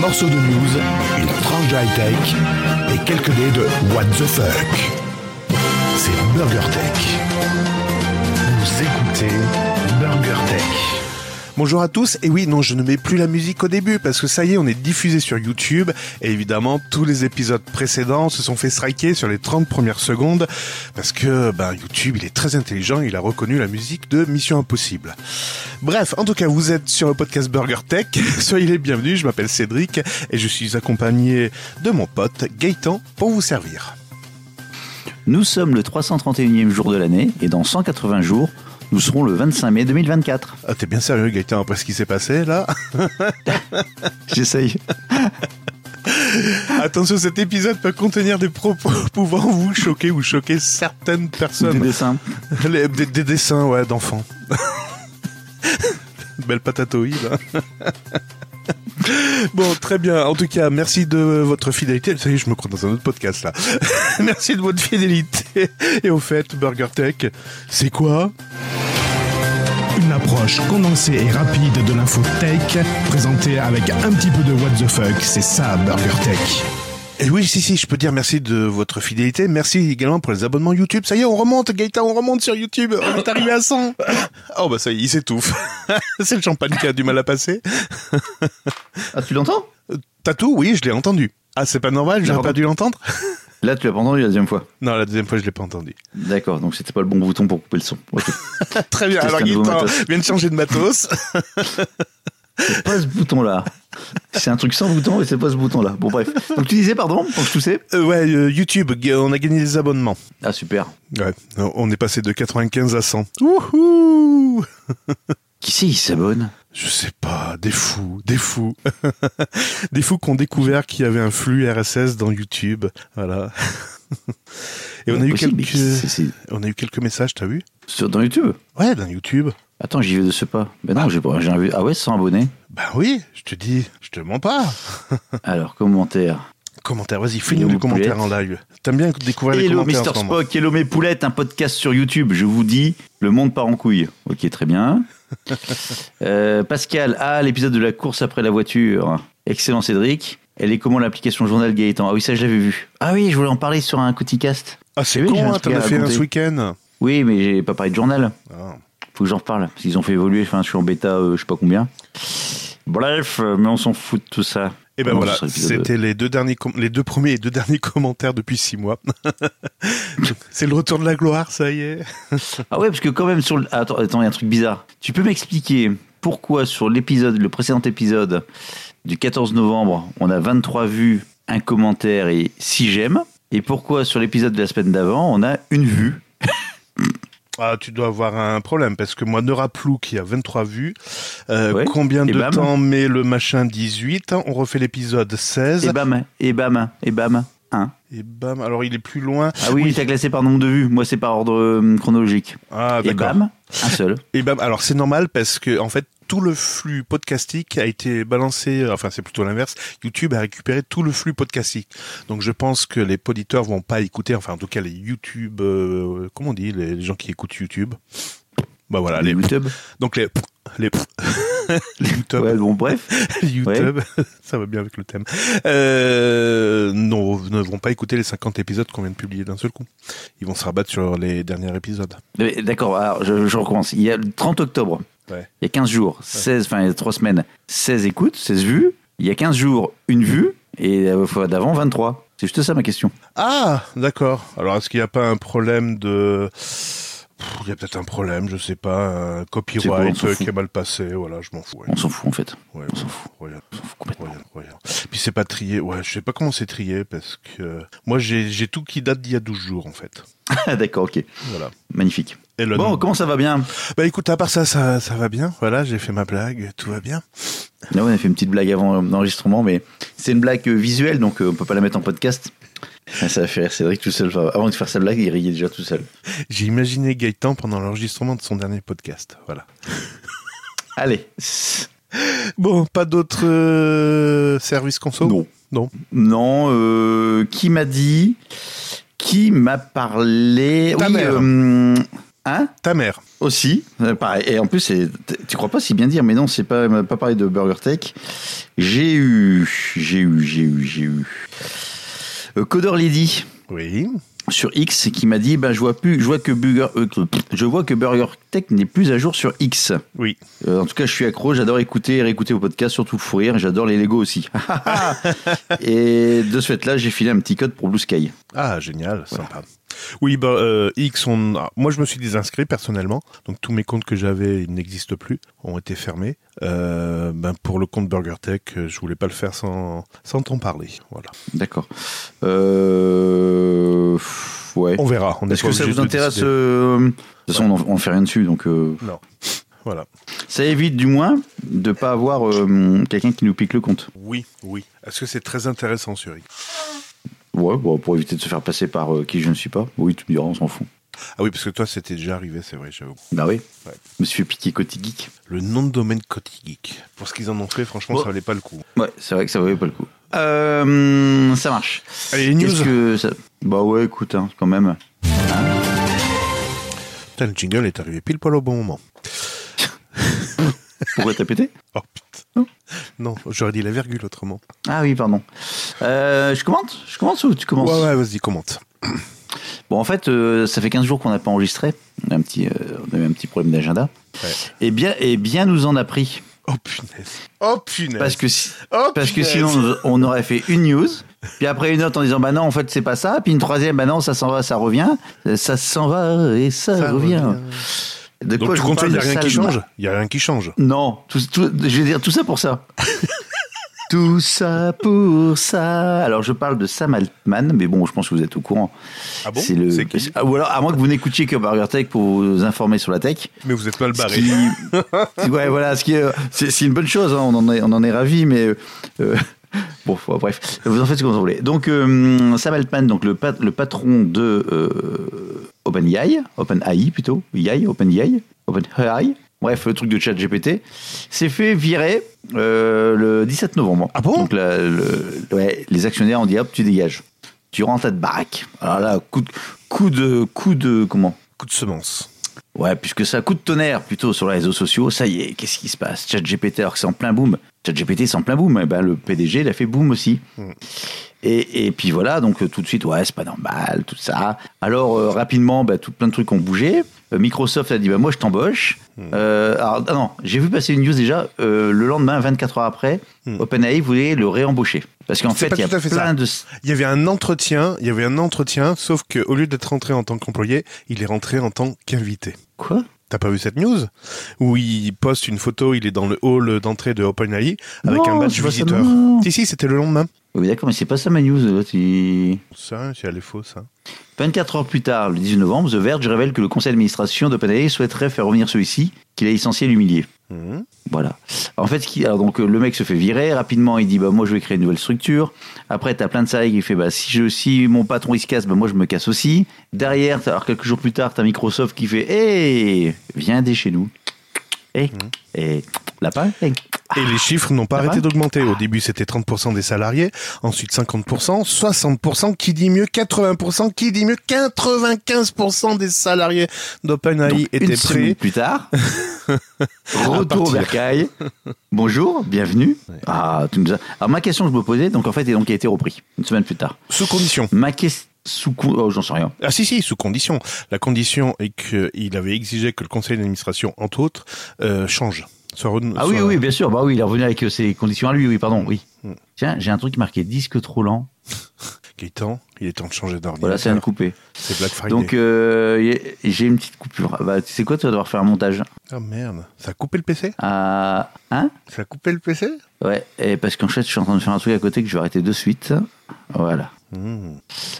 morceau de news, une tranche de high-tech et quelques dés de What the fuck. C'est Burger Tech. Vous écoutez Burger Tech. Bonjour à tous, et oui, non, je ne mets plus la musique au début, parce que ça y est, on est diffusé sur YouTube, et évidemment, tous les épisodes précédents se sont fait striker sur les 30 premières secondes, parce que, ben, YouTube, il est très intelligent, il a reconnu la musique de Mission Impossible. Bref, en tout cas, vous êtes sur le podcast Burger Tech, soyez les bienvenus, je m'appelle Cédric, et je suis accompagné de mon pote Gaëtan pour vous servir. Nous sommes le 331e jour de l'année, et dans 180 jours, nous serons le 25 mai 2024. Ah, t'es bien sérieux, Gaëtan, après ce qui s'est passé, là? J'essaye. Attention, cet épisode peut contenir des propos pouvant vous choquer ou choquer certaines personnes. Des dessins. Les- des, des dessins, ouais, d'enfants. Belle patatoïde. hein. Bon, très bien. En tout cas, merci de votre fidélité. Ça y je me crois dans un autre podcast là. merci de votre fidélité. Et au fait, Burger Tech, c'est quoi? Une approche condensée et rapide de l'info tech, présentée avec un petit peu de what the fuck. C'est ça, Burger Tech. Et oui, si, si, je peux dire merci de votre fidélité. Merci également pour les abonnements YouTube. Ça y est, on remonte, Gaëtan, on remonte sur YouTube. On est arrivé à 100. Oh, bah ça y est, il s'étouffe. C'est le champagne qui a du mal à passer. Ah, tu l'entends? T'as tout Oui, je l'ai entendu. Ah, c'est pas normal, j'aurais pas dû l'entendre Là, tu l'as pas entendu la deuxième fois? Non, la deuxième fois, je l'ai pas entendu. D'accord, donc c'était pas le bon bouton pour couper le son. Très bien, alors Gaëtan vient de changer de matos. C'est pas ce bouton-là. C'est un truc sans bouton et c'est pas ce bouton-là. Bon, bref. Donc, tu disais, pardon, que je toussais Euh, ouais, euh, YouTube, on a gagné des abonnements. Ah, super. Ouais, on est passé de 95 à 100. Wouhou Qui c'est, il s'abonne Je sais pas, des fous, des fous. des fous qui ont découvert qu'il y avait un flux RSS dans YouTube. Voilà. Et on a eu quelques, on a eu quelques messages, t'as vu? Sur, dans YouTube? Ouais, dans YouTube. Attends, j'y vais de ce pas. Ben non, j'ai pas. J'ai un- Ah ouais, 100 abonnés. Ben oui, je te dis, je te mens pas. Alors, commentaire. Commentaire, vas-y, fais-nous Hello, les commentaires en live. T'aimes bien découvrir les Hello commentaires Mister en ce moment. Spock, hello mes poulettes, un podcast sur YouTube. Je vous dis, le monde part en couille. Ok, très bien. Euh, Pascal, ah, l'épisode de la course après la voiture. Excellent Cédric. Elle est comment l'application Journal Gaëtan? Ah oui, ça je l'avais vu. Ah oui, je voulais en parler sur un Coticast. Ah, c'est j'ai con, hein, t'en as fait un ce week-end. Oui, mais j'ai pas parlé de journal. Ah. Faut que j'en reparle. Parce qu'ils ont fait évoluer. Enfin, je suis en bêta, euh, je sais pas combien. Bref, euh, mais on s'en fout de tout ça. Et ben Non, voilà, c'était les deux derniers, les deux premiers et deux derniers commentaires depuis six mois. c'est le retour de la gloire, ça y est. Ah ouais, parce que quand même sur le... Attends, attends, il y a un truc bizarre. Tu peux m'expliquer pourquoi sur l'épisode, le précédent épisode du 14 novembre, on a 23 vues, un commentaire et 6 j'aime, et pourquoi sur l'épisode de la semaine d'avant, on a une vue? Ah, tu dois avoir un problème parce que moi, Neuraplou qui a 23 vues, euh, Ouais. combien Et de bam. temps met le machin 18 On refait l'épisode 16 Et bam, et bam, et bam, 1. et bam. Alors il est plus loin. Ah oui, t'as classé par nombre de vues. Moi, c'est par ordre euh, chronologique. Ah et bam, un seul. Et bam. Alors c'est normal parce que en fait tout le flux podcastique a été balancé. Enfin c'est plutôt l'inverse. YouTube a récupéré tout le flux podcastique. Donc je pense que les auditeurs vont pas écouter. Enfin en tout cas les YouTube. euh, comment on dit les gens qui écoutent YouTube? Bah voilà les. YouTube. Donc les les les YouTube. Ouais, bon, bref. YouTube, ça va bien avec le thème. Euh, non, ne vont pas écouter les 50 épisodes qu'on vient de publier d'un seul coup. Ils vont se rabattre sur les derniers épisodes. D'accord, alors je, je recommence. Il y a le 30 octobre, Ouais. il y a 15 jours, 16, enfin il y a 3 semaines, 16 écoutes, 16 vues. Il y a 15 jours, une vue, et fois d'avant, 23. C'est juste ça ma question. Ah, d'accord. Alors, est-ce qu'il n'y a pas un problème de... Il y a peut-être un problème, je sais pas, un copyright qui est mal passé, voilà, je m'en fous. Ouais, On s'en fout en fait. ouais, on s'en fout. royal, On s'en fout complètement. royal, royal. Puis c'est pas trié, ouais, je sais pas comment c'est trié, parce que moi j'ai tout qui date d'il y a 12 jours, en fait. Ah, D'accord, ok. Voilà. Magnifique. Le Bon, comment ça va bien? Bah écoute, à part ça, ça, ça va bien. Voilà, j'ai fait ma blague, tout va bien. Là, on a fait une petite blague avant l'enregistrement, mais c'est une blague visuelle, donc euh, on peut pas la mettre en podcast. Ah, Ça va faire rire Cédric tout seul. Avant de faire sa blague, il riait déjà tout seul. J'ai imaginé Gaëtan pendant l'enregistrement de son dernier podcast. Voilà. Allez. Bon, pas d'autres euh, services conso? Non. Non. Non, euh, qui m'a dit Qui m'a parlé? Ta Oui, mère. euh, Hein? Ta mère. Aussi, pareil. Et en plus, tu crois pas si bien dire, mais non, c'est pas, pas parlé de Burger Tech. J'ai eu, j'ai eu, j'ai eu, j'ai eu. Euh, Codor Lady Oui. sur X qui m'a dit, ben je vois plus, je vois que Burger, euh, je vois que Burger Tech n'est plus à jour sur X. Oui. Euh, en tout cas, je suis accro, j'adore écouter et réécouter vos podcasts, surtout fou rire, et j'adore les Lego aussi. et de ce fait-là, j'ai filé un petit code pour Blue Sky. Ah, génial, sympa. Oui, bah, euh, X, on... ah, moi je me suis désinscrit personnellement, donc tous mes comptes que j'avais ils n'existent plus, ont été fermés. Euh, ben, pour le compte BurgerTech, euh, je voulais pas le faire sans, sans t'en parler. Voilà. D'accord. Euh... Ouais. On verra. Est Est-ce que ça vous intéresse De toute façon, on ne fait rien dessus, donc Non. Voilà. ça évite du moins de pas avoir quelqu'un qui nous pique le compte. Oui, oui. Est-ce que c'est très intéressant sur X Ouais, bon, pour éviter de se faire passer par euh, qui je ne suis pas. Oui, tu me diras, on s'en fout. Ah oui, parce que toi c'était déjà arrivé, c'est vrai, j'avoue. Bah oui. Ouais. Je me suis fait piquer Coty Geek. Le nom de domaine Coty Geek. Pour ce qu'ils en ont fait, franchement, Oh. ça valait pas le coup. Ouais, c'est vrai que ça valait pas le coup. Euh, ça marche. Allez, les news. Qu'est-ce que ça... Bah ouais, écoute, hein, quand même. Putain, le jingle est arrivé pile poil au bon moment. Pourquoi t'as pété Oh putain. Non, j'aurais dit la virgule autrement. Ah oui, pardon. Euh, je commente Je commence ou tu commences Ouais, ouais, vas-y, commente. Bon, en fait, euh, ça fait 15 jours qu'on n'a pas enregistré. On a, un petit, euh, on a eu un petit problème d'agenda. Ouais. Et bien, et bien nous en a pris. Oh punaise. Oh punaise. Parce que, si- Oh, parce que sinon, on aurait fait une news, puis après une autre en disant, bah non, en fait, c'est pas ça, puis une troisième, bah non, ça s'en va, ça revient, ça s'en va et ça, Ça revient. revient. De Donc quoi tu comptes il n'y a rien qui change Il n'y a rien qui change. Non, tout, tout- je vais dire tout ça pour ça. tout ça pour ça. Alors, je parle de Sam Altman, mais bon, je pense que vous êtes au courant. Ah bon? C'est le, qui? Ah, Ou alors, à moins que vous n'écoutiez que Burger Tech pour vous informer sur la tech. Mais vous êtes mal barré. qui- ouais, voilà, ce qui est, c'est, une bonne chose, hein, on en est, on en est ravis, mais euh, bon, bref, vous en faites ce que vous en voulez. Donc, euh, Sam Altman, donc le, pat- le patron de euh, OpenAI, OpenAI plutôt, AI, OpenAI, OpenAI, bref, le truc de chat GPT, s'est fait virer euh, le 17 novembre. Ah bon? Donc, la- le- ouais, les actionnaires ont dit hop, tu dégages. Tu rentres à ta baraque. Alors là, coup de, coup de, coup de, comment? Coup de semence. Ouais, puisque ça coup de tonnerre plutôt sur les réseaux sociaux, ça y est, qu'est-ce qui se passe? ChatGPT, alors que c'est en plein boom. ChatGPT, c'est en plein boom. Eh ben, le PDG, il a fait boom aussi. Mm. Et, et puis voilà, donc euh, tout de suite, ouais, c'est pas normal, tout ça. Alors, euh, rapidement, bah, tout plein de trucs ont bougé. Euh, Microsoft a dit, bah, moi, je t'embauche. Euh, alors, ah non, j'ai vu passer une news déjà, le lendemain, 24 heures après, Mm. OpenAI voulait le réembaucher. Parce qu'en fait, il y a fait plein ça. de... Il y avait un entretien, il y avait un entretien, sauf qu'au lieu d'être rentré en tant qu'employé, il est rentré en tant qu'invité. Quoi T'as pas vu cette news Où il poste une photo, il est dans le hall d'entrée de OpenAI avec Non, un badge c'est visiteur. Si, si, c'était le lendemain. Oui, d'accord, mais c'est pas ça ma news. Ça, si elle est fausse. Hein. 24 heures plus tard, le 18 novembre, The Verge révèle que le conseil d'administration d'OpenAI souhaiterait faire revenir celui-ci, qu'il a licencié et l'humilier. Voilà. En fait, qui, alors donc euh, le mec se fait virer rapidement. Il dit bah moi je vais créer une nouvelle structure. Après t'as plein de salariés qui fait bah si je si mon patron il se casse bah moi je me casse aussi. Derrière, alors quelques jours plus tard, t'as Microsoft qui fait hé viens dès chez nous. Lapin. hey. Et les chiffres n'ont pas Ça arrêté d'augmenter. Au début, c'était 30% des salariés, ensuite 50%, 60%, qui dit mieux 80%, qui dit mieux 95% des salariés d'OpenAI étaient une semaine prêts. plus tard, retour au bercail. Bonjour, bienvenue. Ah, tu nous as- Alors ma question que je me posais, donc en fait, et donc il a été repris une semaine plus tard. Sous condition. Ma question sous con- oh, j'en sais rien. Ah si, si, sous condition. La condition est qu'il avait exigé que le conseil d'administration, entre autres, euh, change. Soit Ah oui, soit- oui, bien sûr. Bah oui, il est revenu avec euh, ses conditions à lui. Oui, pardon. Oui. Mm. Tiens, j'ai un truc marqué disque trop lent. Gaëtan, il est temps de changer d'ordinateur. Voilà, c'est un coupé. C'est Black Friday. Donc euh, j'ai une petite coupure. Bah, tu sais quoi, tu vas devoir faire un montage. Ah merde, ça a coupé le PC Ah, hein? Ça a coupé le PC Ouais. Et parce qu'en fait, je suis en train de faire un truc à côté que je vais arrêter de suite. Voilà. Mmh.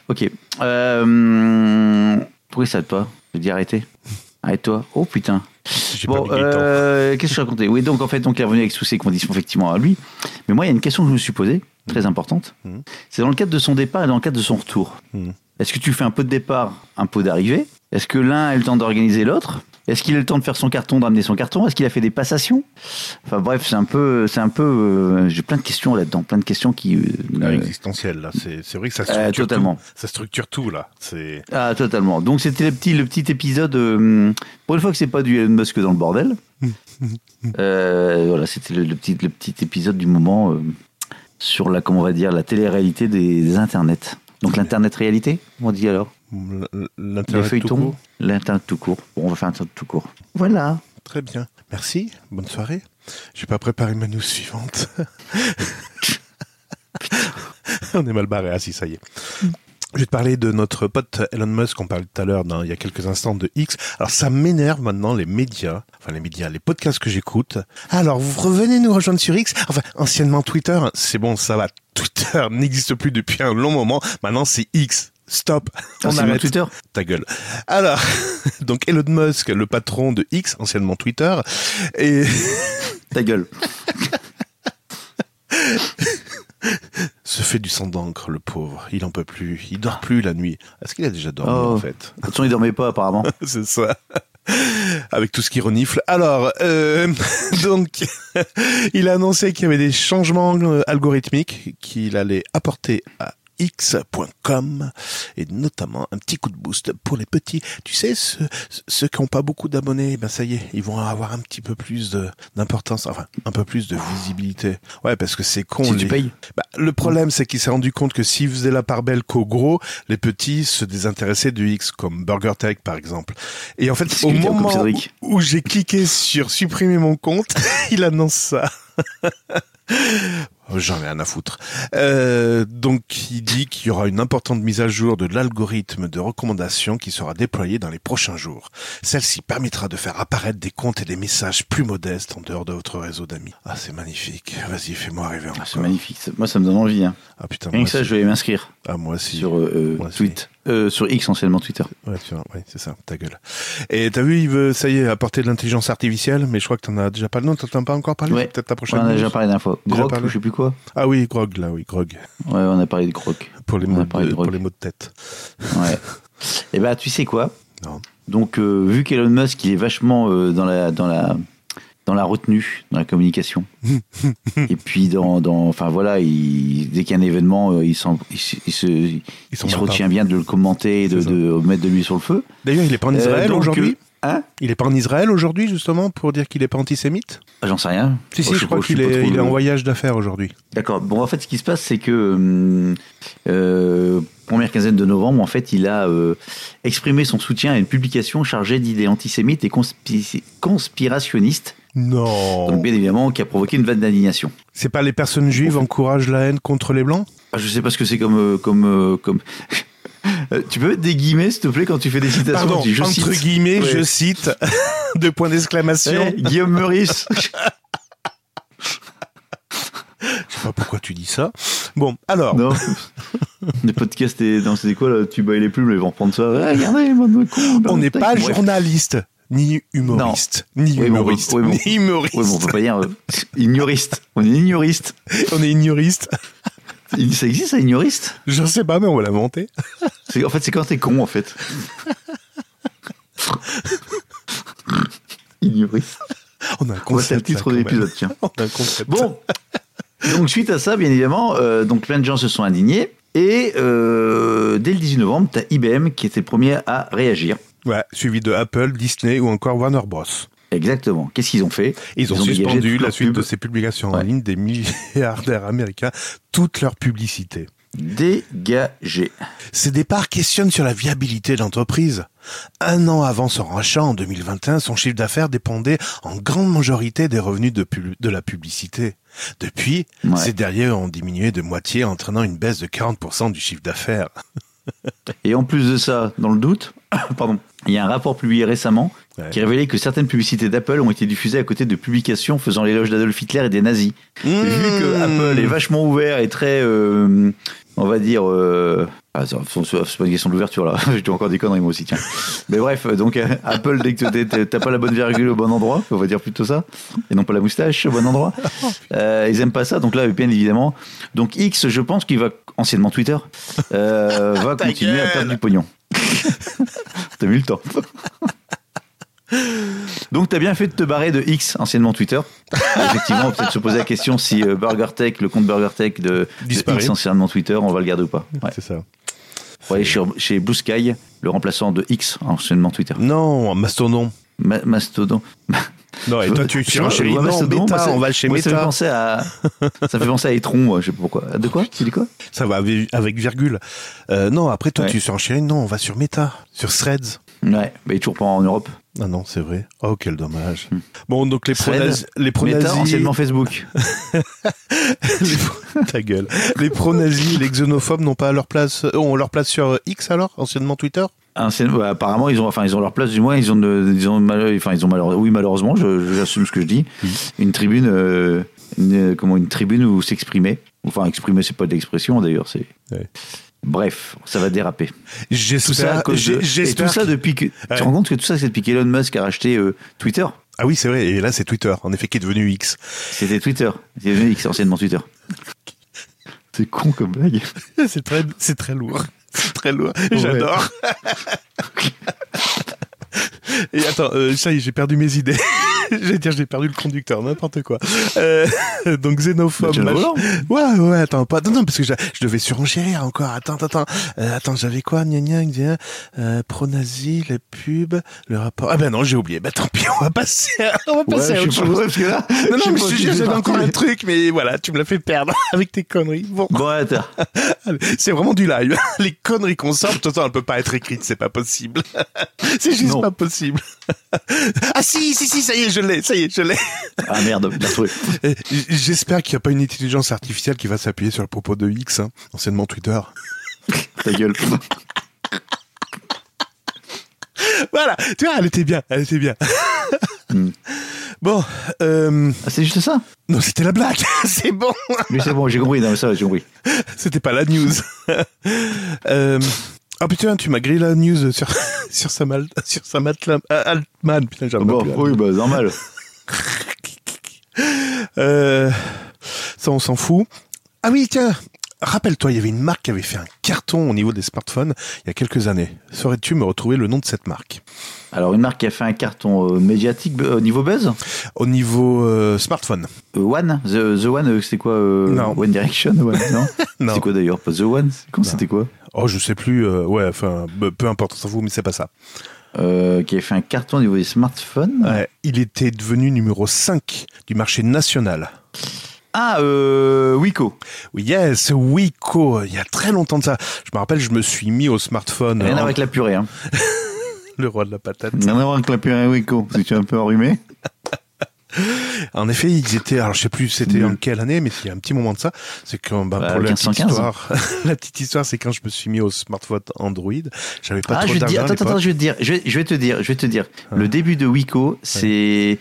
Ok. Euh, pourquoi ça de toi? Je dis arrêter. Arrête-toi. Oh putain. Bon, euh, qu'est-ce que je racontais? Oui, donc en fait, donc, il est revenu avec toutes ces conditions effectivement à lui. Mais moi, il y a une question que je me suis posée, très importante. Mhm. C'est dans le cadre de son départ et dans le cadre de son retour. Mhm. Est-ce que tu fais un peu de départ, un peu d'arrivée? Est-ce que l'un a eu le temps d'organiser l'autre? Est-ce qu'il a le temps de faire son carton, d'amener son carton? Est-ce qu'il a fait des passations? Enfin bref, c'est un peu, c'est un peu. euh, J'ai plein de questions là-dedans, plein de questions qui. euh, Ah, euh, existentiel, là. C'est c'est vrai que ça euh, structure totalement. tout. Ça structure tout, là. C'est. Ah, totalement. Donc c'était le petit, le petit épisode. euh, pour une fois que c'est pas du Elon Musk dans le bordel. Euh, voilà, c'était le, le petit, le petit épisode du moment euh, sur la, comment on va dire, la télé-réalité des, des internets. Donc l'internet réalité, on dit alors? L'internet tout feuilletons, court. l'internet tout court. Bon, on va faire un truc tout court. Voilà. Très bien. Merci. Bonne soirée. J'ai pas préparé ma news suivante. On est mal barré. Ah si, ça y est. Je vais te parler de notre pote Elon Musk, on parlait tout à l'heure, dans- il y a quelques instants, de X. Alors ça m'énerve maintenant les médias, enfin les médias, les podcasts que j'écoute. Alors vous revenez nous rejoindre sur X, enfin anciennement Twitter, c'est bon, ça va. Twitter n'existe plus depuis un long moment, maintenant c'est X. Stop, on Anciennement arrête Twitter. ta gueule. Alors, donc Elon Musk, le patron de X, anciennement Twitter, et Ta gueule. se fait du sang d'encre, le pauvre. Il en peut plus. Il dort plus la nuit. Est-ce qu'il a déjà dormi, Oh. en fait? De toute façon, il dormait pas apparemment. C'est ça. Avec tout ce qui renifle. Alors, euh, donc, il a annoncé qu'il y avait des changements euh, algorithmiques qu'il allait apporter à x.com et notamment un petit coup de boost pour les petits. Tu sais, ceux, ceux qui n'ont pas beaucoup d'abonnés, ben ça y est, ils vont avoir un petit peu plus d'importance, enfin un peu plus de visibilité. Ouais, parce que c'est con. si tu payes. bah, le problème, c'est qu'il s'est rendu compte que s'il faisait la part belle qu'au gros, les petits se désintéressaient du X, comme BurgerTech par exemple. Et en fait, au moment où j'ai cliqué sur supprimer mon compte, il annonce ça. Oh, J'en ai rien à foutre. Euh, donc, il dit qu'il y aura une importante mise à jour de l'algorithme de recommandation qui sera déployé dans les prochains jours. Celle-ci permettra de faire apparaître des comptes et des messages plus modestes en dehors de votre réseau d'amis. Ah, c'est magnifique. Vas-y, fais-moi encore. Ah, c'est magnifique. Moi, ça me donne envie. Hein. Ah putain, Rien que ça, je vais m'inscrire Ah, moi aussi. sur euh, euh, Moi aussi. Tweet. Euh, sur X, anciennement Twitter. Ouais, tu vois, ouais, c'est ça, ta gueule. Et t'as vu, il veut, ça y est, apporter de l'intelligence artificielle, mais je crois que t'en as déjà parlé. Non, t'en as pas encore parlé? Ouais. Peut-être ta On prochaine en a news déjà parlé d'un fois. Grog, je sais plus quoi. Ah oui, Grog, là, oui, Grog. Ouais, on a parlé de Grog. Pour les, On a mots de, pour les mots de tête. Ouais. Et bah, tu sais quoi? Non. Donc, euh, vu qu'Elon Musk, il est vachement euh, dans la dans la dans la retenue, dans la communication. et puis dans, dans enfin voilà, il, dès qu'il y a un événement, euh, il, s'en- il, se- il se, se retient bien de le commenter, et de, de mettre de l'huile sur le feu. D'ailleurs, il est pas en Euh, Israël aujourd'hui euh, Hein Il est pas en Israël aujourd'hui, justement, pour dire qu'il est pas antisémite Ah, J'en sais rien. Si, si, Oh, je, crois qu'il est, il en voyage d'affaires aujourd'hui. D'accord. Bon, en fait, ce qui se passe, c'est que hum, euh, première quinzaine de novembre, en fait, il a euh, exprimé son soutien à une publication chargée d'idées antisémites et conspi- conspirationnistes, Non donc bien évidemment, qui a provoqué une vague d'indignation. C'est pas les personnes juives encouragent la haine contre les blancs? Ah, je sais pas ce que c'est comme euh, comme euh, comme. Euh, tu peux mettre des guillemets, s'il te plaît, quand tu fais des citations. Pardon, tu dis, je entre cite. guillemets, Ouais. je cite, deux points d'exclamation. Eh, Guillaume Meurice. Je sais pas pourquoi tu dis ça. Bon, alors, non. Le podcast est dans c'est quoi là Tu bailles les plumes, ils vont reprendre ça. Eh, regardez, de cons. on n'est pas Bref. journaliste, ni humoriste, ni Oui, bon, humoriste, oui, bon. ni humoriste. Oui, on peut pas dire euh, ignoriste. On est ignoriste. On est ignoriste. Ça existe, ça, ignoriste? Je sais pas, mais on va l'inventer. En fait, c'est quand t'es con, en fait. ignoriste. On a un On faire le concept. titre de l'épisode, tiens. On a un concept. Bon, donc suite à ça, bien évidemment, euh, donc plein de gens se sont indignés. Et euh, dès le 18 novembre, t'as IBM qui était le premier à réagir. Ouais, suivi de Apple, Disney ou encore Warner Bros. Exactement. Qu'est-ce qu'ils ont fait? Ils ont, suspendu la suite de ces publications en ligne des milliardaires américains, toute leur publicité. Dégagé. Ces départs questionnent sur la viabilité de l'entreprise. Un an avant son rachat en 2021, son chiffre d'affaires dépendait en grande majorité des revenus de, pub- de la publicité. Depuis, Ouais. ces derniers ont diminué de moitié, entraînant une baisse de 40% du chiffre d'affaires. Et en plus de ça, dans le doute, pardon, il y a un rapport publié récemment Ouais. qui révélait que certaines publicités d'Apple ont été diffusées à côté de publications faisant l'éloge d'Adolf Hitler et des nazis. Et vu que Mmh. Apple est vachement ouvert et très, euh, on va dire, euh, ah, c'est pas une question d'ouverture là, je dis encore des conneries moi aussi, tiens. Mais bref, donc euh, Apple, dès que t'as pas la bonne virgule au bon endroit, on va dire plutôt ça, et non pas la moustache au bon endroit, euh, ils aiment pas ça, donc là, bien évidemment. Donc X, je pense qu'il va, anciennement Twitter, euh, va continuer à perdre du pognon. T'as mis le temps. Donc, t'as bien fait de te barrer de X, anciennement Twitter. Effectivement, on peut-être se poser la question si euh, BurgerTech, le compte BurgerTech de, de. X, anciennement Twitter, on va le garder ou pas. Ouais. C'est ça. Faut aller chez, chez Blue Sky, le remplaçant de X, anciennement Twitter. Non, Mastodon. Ma- Mastodon. Non, et toi, tu Non, Mastodon, moi, Meta, on va chez moi, Ça fait Meta. penser à, ça fait penser à Etron, moi, je sais pas pourquoi. De quoi Tu dis quoi Ça va avec avec virgule. Euh, non, après, toi, Ouais. tu surenchéris. Non, on va sur Meta, sur Threads. Ouais, mais est toujours pas en Europe. Ah non, c'est vrai. Oh, quel dommage. Hmm. Bon, donc les pronazis... Les Meta, pronazis... anciennement Facebook. les Ta gueule. Les pronazis, les xénophobes n'ont pas leur place... euh, ont leur place sur X, alors Anciennement Twitter? Apparemment, ils ont, enfin, ils ont leur place, du moins, ils ont, de- ils ont, mal- enfin, ils ont malheureusement, oui, malheureusement, j'assume ce que je dis, une tribune, euh, une, comment, une tribune où s'exprimer. Enfin, exprimer, c'est pas de l'expression d'ailleurs, c'est. Ouais. Bref, ça va déraper. Tout ça, à J'espère... cause de- et tout ça depuis que. Tu te rends compte que tout ça, c'est depuis qu'Elon Musk a racheté euh, Twitter? Ah oui, c'est vrai. Et là, c'est Twitter, en effet, qui est devenu X. C'était Twitter. C'était devenu X, anciennement Twitter. C'est con comme blague. c'est très, c'est très lourd. C'est très lourd. J'adore. Et attends, euh, ça y est, j'ai perdu mes idées. J'allais dire, j'ai perdu le conducteur, n'importe quoi. Euh, donc xénophobe. Volant Ouais, ouais, attends, pas, non, non, parce que je devais surenchérir encore. Attends, attends, attends. Euh, attends, j'avais quoi, gna gna, gna, euh, pro-nazi, les pubs, le rapport. Ah ben non, j'ai oublié. Bah tant pis, on va passer, à, on va passer à Ouais, autre je sais pas, chose. que là, Non, non, sais mais je c'est j'avais encore un truc, mais voilà, tu me l'as fait perdre avec tes conneries. Bon, Bon, attends. C'est vraiment du live. Les conneries qu'on sort, de toute façon, elles peuvent pas être écrites, c'est pas possible. c'est juste Non. pas possible. ah si, si, si, ça y est, je l'ai, ça y est, je l'ai. Ah merde, bien trouvé. J- J'espère qu'il n'y a pas une intelligence artificielle qui va s'appuyer sur le propos de X, hein, anciennement Twitter. Ta gueule. Voilà, tu vois, elle était bien, elle était bien. Hmm. Bon, euh, Ah, c'est juste ça? non, c'était la blague, c'est bon. Mais c'est bon, j'ai compris. Non, mais ça, j'ai compris. C'était pas la news. euh, oh putain, tu m'as grillé la news sur, sur Sam, Al- sur Sam Altman. Altman. Putain, j'en Bon, oui, bah, normal. Euh, ça, on s'en fout. Ah oui, tiens, rappelle-toi, il y avait une marque qui avait fait un carton au niveau des smartphones il y a quelques années. Saurais-tu me retrouver le nom de cette marque? Alors, une marque qui a fait un carton euh, médiatique euh, au niveau buzz? Au niveau smartphone One? The, The One, c'était quoi Non. One Direction ouais, Non, Non. C'est quoi d'ailleurs? Pas The One Comment c'était quoi? Oh, je sais plus. euh, ouais, enfin, peu importe, on s'en fout, mais c'est pas ça. euh, Qui a fait un carton au niveau des smartphones Ouais, il était devenu numéro 5 du marché national. Ah, euh, Wiko. Oui, yes, Wiko. Il y a très longtemps de ça. Je me rappelle, je me suis mis au smartphone. Rien à hein, voir avec la purée. Hein. le roi de la patate. Rien à voir avec la purée Wiko, parce que tu es un peu enrhumé. En effet, ils étaient, alors je sais plus c'était en quelle année, mais il y a un petit moment de ça, c'est que bah, Bah, pour la petite 1515. histoire, la petite histoire, c'est quand je me suis mis au smartphone Android, j'avais pas ah, trop je te attends, attends, je vais te dire, je vais, je vais te dire, je vais te dire. Ah. Le début de Wiko, c'est,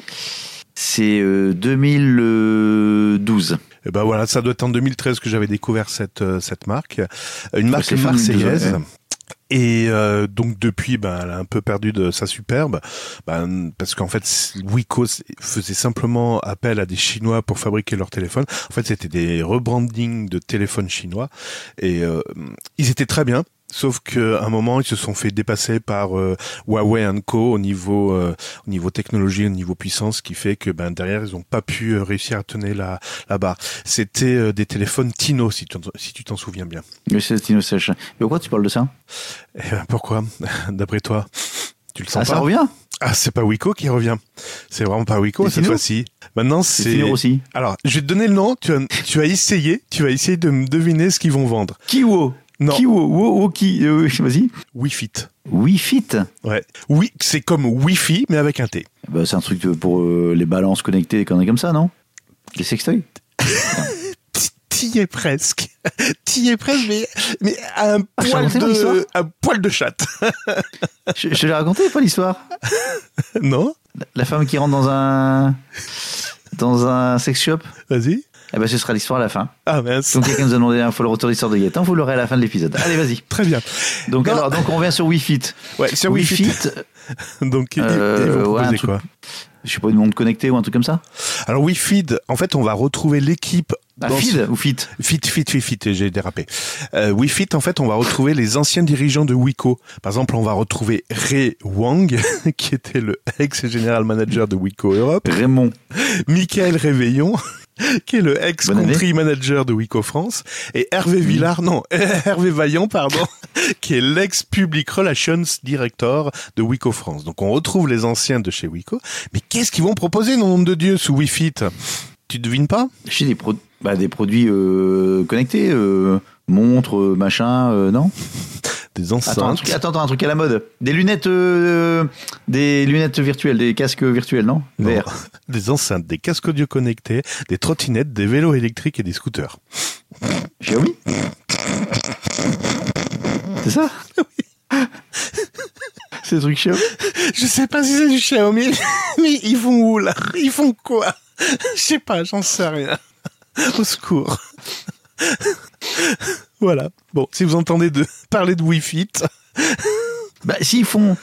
c'est euh, 2012. Et ben voilà, ça doit être en 2013 que j'avais découvert cette euh, cette marque, une marque c'est fin 2012, marseillaise. Et euh, donc depuis, ben, elle a un peu perdu de sa superbe, ben, parce qu'en fait, Wiko faisait simplement appel à des Chinois pour fabriquer leurs téléphones. En fait, c'était des rebrandings de téléphones chinois, et euh, ils étaient très bien. Sauf qu'à un moment, ils se sont fait dépasser par euh, Huawei Co au niveau euh, au niveau technologie, au niveau puissance, ce qui fait que ben derrière, ils n'ont pas pu euh, réussir à tenir la la barre. C'était euh, des téléphones Tino, si tu si tu t'en souviens bien. Mais c'est Tino Sèche. Mais pourquoi tu parles de ça? Eh ben, pourquoi? D'après toi, tu le sens Ah, ça pas? revient? Ah, c'est pas Wiko qui revient. C'est vraiment pas Wiko cette fois-ci. Maintenant, C'est aussi. Alors, je vais te donner le nom. Tu vas, tu vas essayer. Tu vas essayer de me deviner ce qu'ils vont vendre. Kiwo. Non. Kiwo, wo, wo, ki, euh, vas-y. Wi-Fit. Ouais. Oui, c'est comme Wi-Fi mais avec un T. Bah, c'est un truc pour euh, les balances connectées, des conneries comme ça, non? Les sextoys? T'y es presque. T'y es presque, mais, mais à un Ah, poil de, un poil de chatte. Je, je l'ai raconté, pas l'histoire? Non? La- La femme qui rentre dans un dans un sex shop? Vas-y. Eh ben, ce sera l'histoire à la fin. Ah, mince. Donc quelqu'un nous a demandé un fois le retour de l'histoire de Gaëtan, vous l'aurez à la fin de l'épisode. Allez, vas-y. Très bien. Donc Non. alors, donc on revient sur Wi-Fit. Ouais, sur Wi-Fi. Wi-Fit, Donc, ils- Euh, ils vont ouais, un proposer truc- quoi? Je sais pas, une montre connectée ou un truc comme ça Alors oui, Feed, en fait, on va retrouver l'équipe. Ah, dans feed ou fit Fit, fit, fit, fit, j'ai dérapé. Euh, Fit, en fait, on va retrouver les anciens dirigeants de Wiko. Par exemple, on va retrouver Ray Wang, qui était le ex-général manager de Wiko Europe. Raymond. Michael Réveillon, qui est le ex-country manager de Wiko France. Et Hervé Villard, non, Hervé Vaillant, pardon, qui est l'ex-public relations director de Wiko France. Donc, on retrouve les anciens de chez Wiko. Mais qu'est-ce qu'ils vont proposer, nom de Dieu, sous WeFit Tu devines pas? Chez des, pro- bah, des produits euh, connectés, euh, montres, euh, machin, euh, non? Des enceintes. attends un, truc, attends, un truc à la mode. Des lunettes, euh, des lunettes virtuelles, des casques virtuels, non, des enceintes, des casques audio connectés, des trottinettes, des vélos électriques et des scooters. Xiaomi C'est ça C'est des trucs Xiaomi Je sais pas si c'est du Xiaomi, mais ils font où là? Ils font quoi? Je sais pas, j'en sais rien. Au secours. Voilà. Bon, si vous entendez de parler de Wi-Fi, Bah, s'ils font.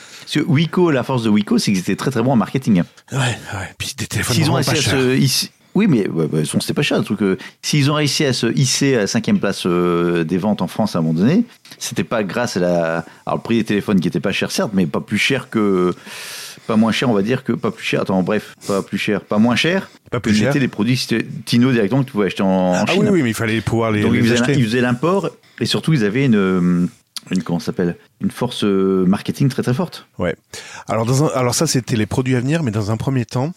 Wiko, la force de Wiko, c'est qu'ils étaient très très bons en marketing. ouais, ouais. Puis des téléphones ont pas chers. se Oui, mais ouais, son- c'était pas cher le truc. euh, S'ils ont réussi à se hisser à la cinquième place euh, des ventes en France à un moment donné, c'était pas grâce à la. Alors le prix des téléphones qui était pas cher certes, mais pas plus cher que. Pas moins cher, on va dire que pas plus cher. Attends, bref, pas plus cher, pas moins cher. Pas plus cher. les produits Tino directement que tu pouvais acheter en, en Ah Chine. oui, oui, mais il fallait pouvoir les, Donc les ils faisaient, acheter. ils faisaient l'import et surtout ils avaient une, euh, une comment s'appelle une force euh, marketing très très forte. Ouais. Alors, dans un, alors ça, c'était les produits à venir, mais dans un premier temps,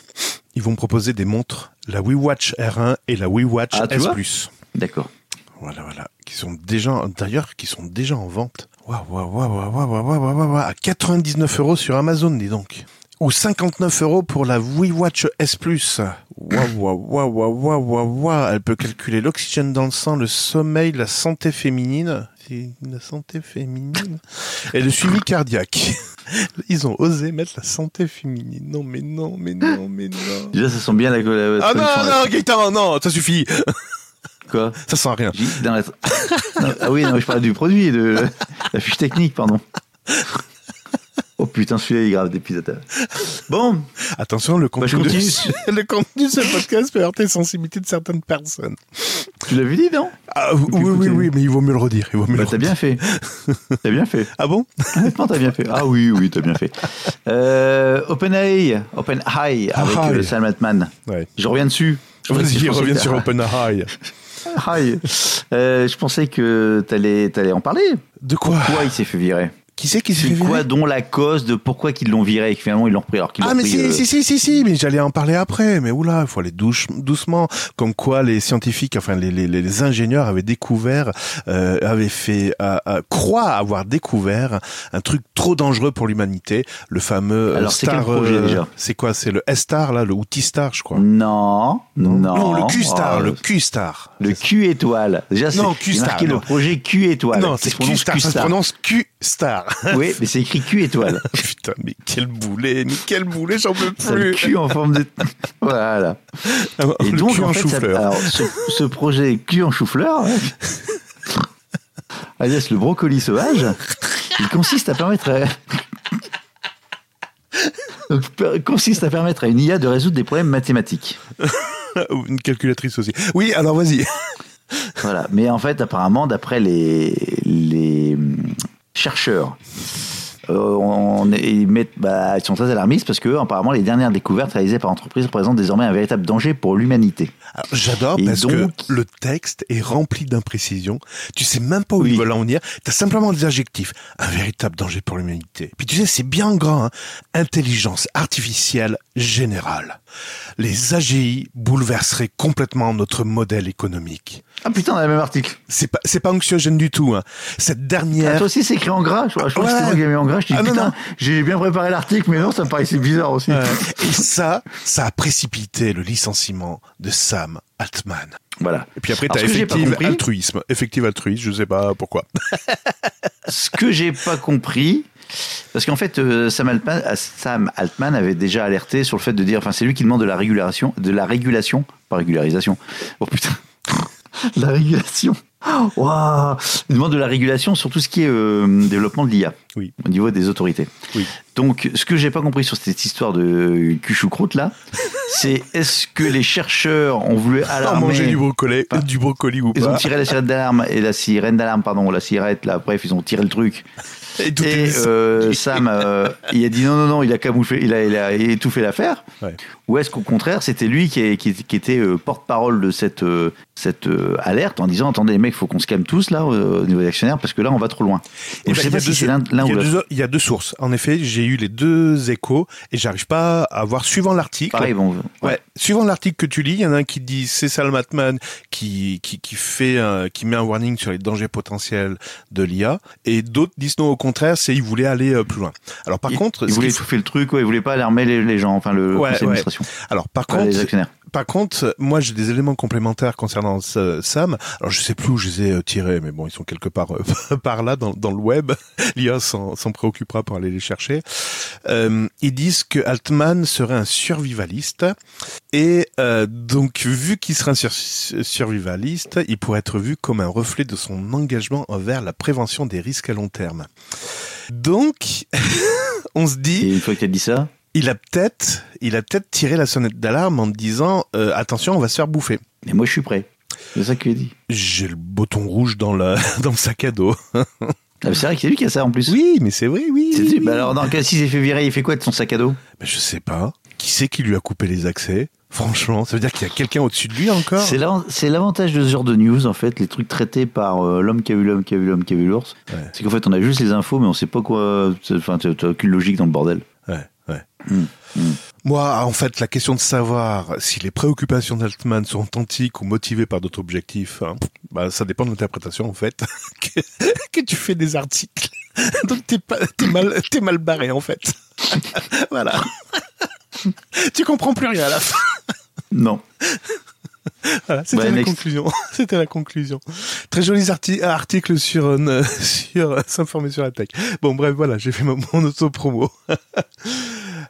ils vont proposer des montres, la WeWatch R1 et la WeWatch Ah, S+. vois D'accord. Voilà, voilà. Qui sont déjà, d'ailleurs, qui sont déjà en vente. Waouh, waouh, waouh, waouh, waouh, waouh, à 99 euros sur Amazon, dis donc. Ou 59 euros pour la WeWatch S+. Waouh, waouh, waouh, waouh, waouh, Elle peut calculer l'oxygène dans le sang, le sommeil, la santé féminine. La santé féminine. Et le suivi cardiaque. Ils ont osé mettre la santé féminine. Non, mais non, mais non, mais non. Déjà, ça sent bien la... la... ah non, non, Gaëtan, non, ça suffit Quoi Ça sent rien. J'ai- dans la- Non, Ah oui, non, je parlais du produit, de la fiche technique, pardon. Oh putain, celui-là il est grave d'épisode. Bon, Attention, le Bah, contenu, de, continue. le contenu de ce podcast peut heurter les sensibilités de certaines personnes. tu l'avais dit, non Ah, oui, oui, oui, oui, mais il vaut mieux le redire. Il vaut mieux Bah t'as bien fait. T'as bien fait. Ah bon? Honnêtement, t'as bien fait. Ah oui, oui, t'as bien fait. Euh, OpenAI, OpenAI avec Ah, euh, oui. Sam Altman. Ouais. Je reviens dessus. Vas-y, reviens sur OpenAI. Hi. Euh, je pensais que t'allais allais en parler. De quoi? Pourquoi il s'est fait virer? Qui c'est qui s'est C'est fait quoi virer dont la cause de pourquoi qu'ils l'ont viré et que finalement ils l'ont repris alors qu'ils Ah mais pris, si, euh, si, si, si, si, mais j'allais en parler après. Mais oula, il faut aller douche- doucement. Comme quoi les scientifiques, enfin les, les, les ingénieurs avaient découvert, euh, avaient fait, euh, euh, croient avoir découvert un truc trop dangereux pour l'humanité, le fameux euh, Alors, c'est Star. quel projet, déjà C'est quoi? C'est le S-Star là, le ou T-Star, je crois. Non, non, Non, le Q-Star, Oh, le Q-Star. le Q étoile. Déjà, c'est marqué non. le projet Q étoile. Non, c'est prononce Q-Star, ça se prononce Q-Star. Oui, mais c'est écrit Q étoile. Putain, mais quel boulet, mais quel boulet, j'en peux le plus. Q en forme de. Voilà. Et le donc, cul en en fait, ça- chou-fleur. alors, ce, ce projet Q en chou-fleur, ouais, alias le brocoli sauvage, il consiste à permettre à... Donc, consiste à permettre à une IA de résoudre des problèmes mathématiques. Ou Une calculatrice aussi. Oui, alors vas-y. Voilà. Mais en fait, apparemment, d'après les, les chercheurs, euh, bah, ils sont très alarmistes parce que apparemment les dernières découvertes réalisées par l'entreprise représentent désormais un véritable danger pour l'humanité. J'adore parce donc- que le texte est rempli d'imprécisions. Tu sais même pas où Oui. ils veulent en venir. T'as simplement des adjectifs. Un véritable danger pour l'humanité. Puis tu sais, c'est bien en grand. Hein. Intelligence artificielle générale. Les AGI bouleverseraient complètement notre modèle économique. Ah putain, on a le même article. C'est pas, c'est pas anxiogène du tout. Hein. Cette Ah, dernière. toi aussi, c'est écrit en gras. Je, je crois que c'était moi qui l'ai mis en gras. Je te dis, Ah, non, putain, non. j'ai bien préparé l'article, mais non, ça me paraissait bizarre aussi. Euh, et ça, ça a précipité le licenciement de Sam Altman. Voilà. Et puis après, j'ai pas effective compris- altruisme. Effective altruisme, je sais pas pourquoi. Ce que j'ai pas compris, parce qu'en fait, euh, Sam Altman, euh, Sam Altman avait déjà alerté sur le fait de dire, enfin, c'est lui qui demande de la régulation, de la régulation, pas régularisation. Oh putain, la régulation. Waouh Il demande de la régulation sur tout ce qui est euh, développement de l'IA. Oui. Au niveau des autorités. Oui. Donc, ce que j'ai pas compris sur cette histoire de cuchoucroute là, c'est est-ce que les chercheurs ont voulu alarmer manger du brocoli, Pas- du brocoli ou Ils ont tiré la sirène d'alarme et la sirène d'alarme, pardon, la sirette là. Bref, ils ont tiré le truc. Et et euh, Sam, euh, il a dit non, non, non, il a camouflé, il a, il a étouffé l'affaire. Ouais. Ou est-ce qu'au contraire, c'était lui qui, est- qui, qui était euh, porte-parole de cette, cette alerte en disant attendez, les mecs, faut qu'on se calme tous là au niveau des actionnaires parce que là, on va trop loin. Eh Donc, je ben, sais pas si c'est l'un il y a deux- Il y a deux sources. En effet, j'ai eu les deux échos et j'arrive pas à voir suivant l'article. Pareil, bon, Ouais. Suivant l'article que tu lis, il y en a un qui dit c'est Sam Altman qui, qui, qui fait un- qui met un warning sur les dangers potentiels de l'IA et d'autres disent non au contraire c'est il voulait aller euh, plus loin. Alors par il, contre, il voulait étouffer le truc, ouais, il voulait pas alarmer les, les gens, enfin le Ouais, d'administration, alors par pas les contre, actionnaires. Par contre, moi j'ai des éléments complémentaires concernant ce- Sam. Alors je sais plus où je les ai euh, tirés, mais bon ils sont quelque part euh, par là dans, le web. L'IA s'en préoccupera pour aller les chercher. Euh, ils disent que Altman serait un survivaliste et donc vu qu'il serait un sur- survivaliste, il pourrait être vu comme un reflet de son engagement envers la prévention des risques à long terme. Donc on se dit Et une fois que tu as dit ça, il a peut-être, il a peut-être tiré la sonnette d'alarme en disant euh, attention, on va se faire bouffer. mais moi je suis prêt. C'est ça qu'il a dit. J'ai le bouton rouge dans le dans le sac à dos. Ah, c'est vrai que c'est lui qui a ça en plus. Oui, mais c'est vrai, oui. C'est- oui, bah alors, dans quel s'il s'est fait virer, il fait quoi de son sac à dos? Ben, je sais pas. Qui c'est qui lui a coupé les accès? Franchement, ça veut dire qu'il y a quelqu'un au-dessus de lui encore? C'est l'avan- c'est l'avantage de ce genre de news, en fait, les trucs traités par euh, l'homme qui a vu l'homme qui a vu l'homme qui a vu l'ours. Ouais. C'est qu'en fait, on a juste les infos, mais on sait pas quoi. Enfin, t'as t'as aucune logique dans le bordel. Ouais, ouais. Mm, mm. Moi, en fait, la question de savoir si les préoccupations d'Altman sont authentiques ou motivées par d'autres objectifs, hein, bah, ça dépend de l'interprétation, en fait, que, que tu fais des articles. Donc, t'es pas, t'es mal, t'es mal barré, en fait. voilà. tu comprends plus rien à la fin. Non. Voilà, c'était Bah, la next. conclusion. C'était la conclusion. Très jolis arti- articles sur euh, sur euh, s'informer sur la tech. Bon bref, voilà, j'ai fait mon, mon auto-promo.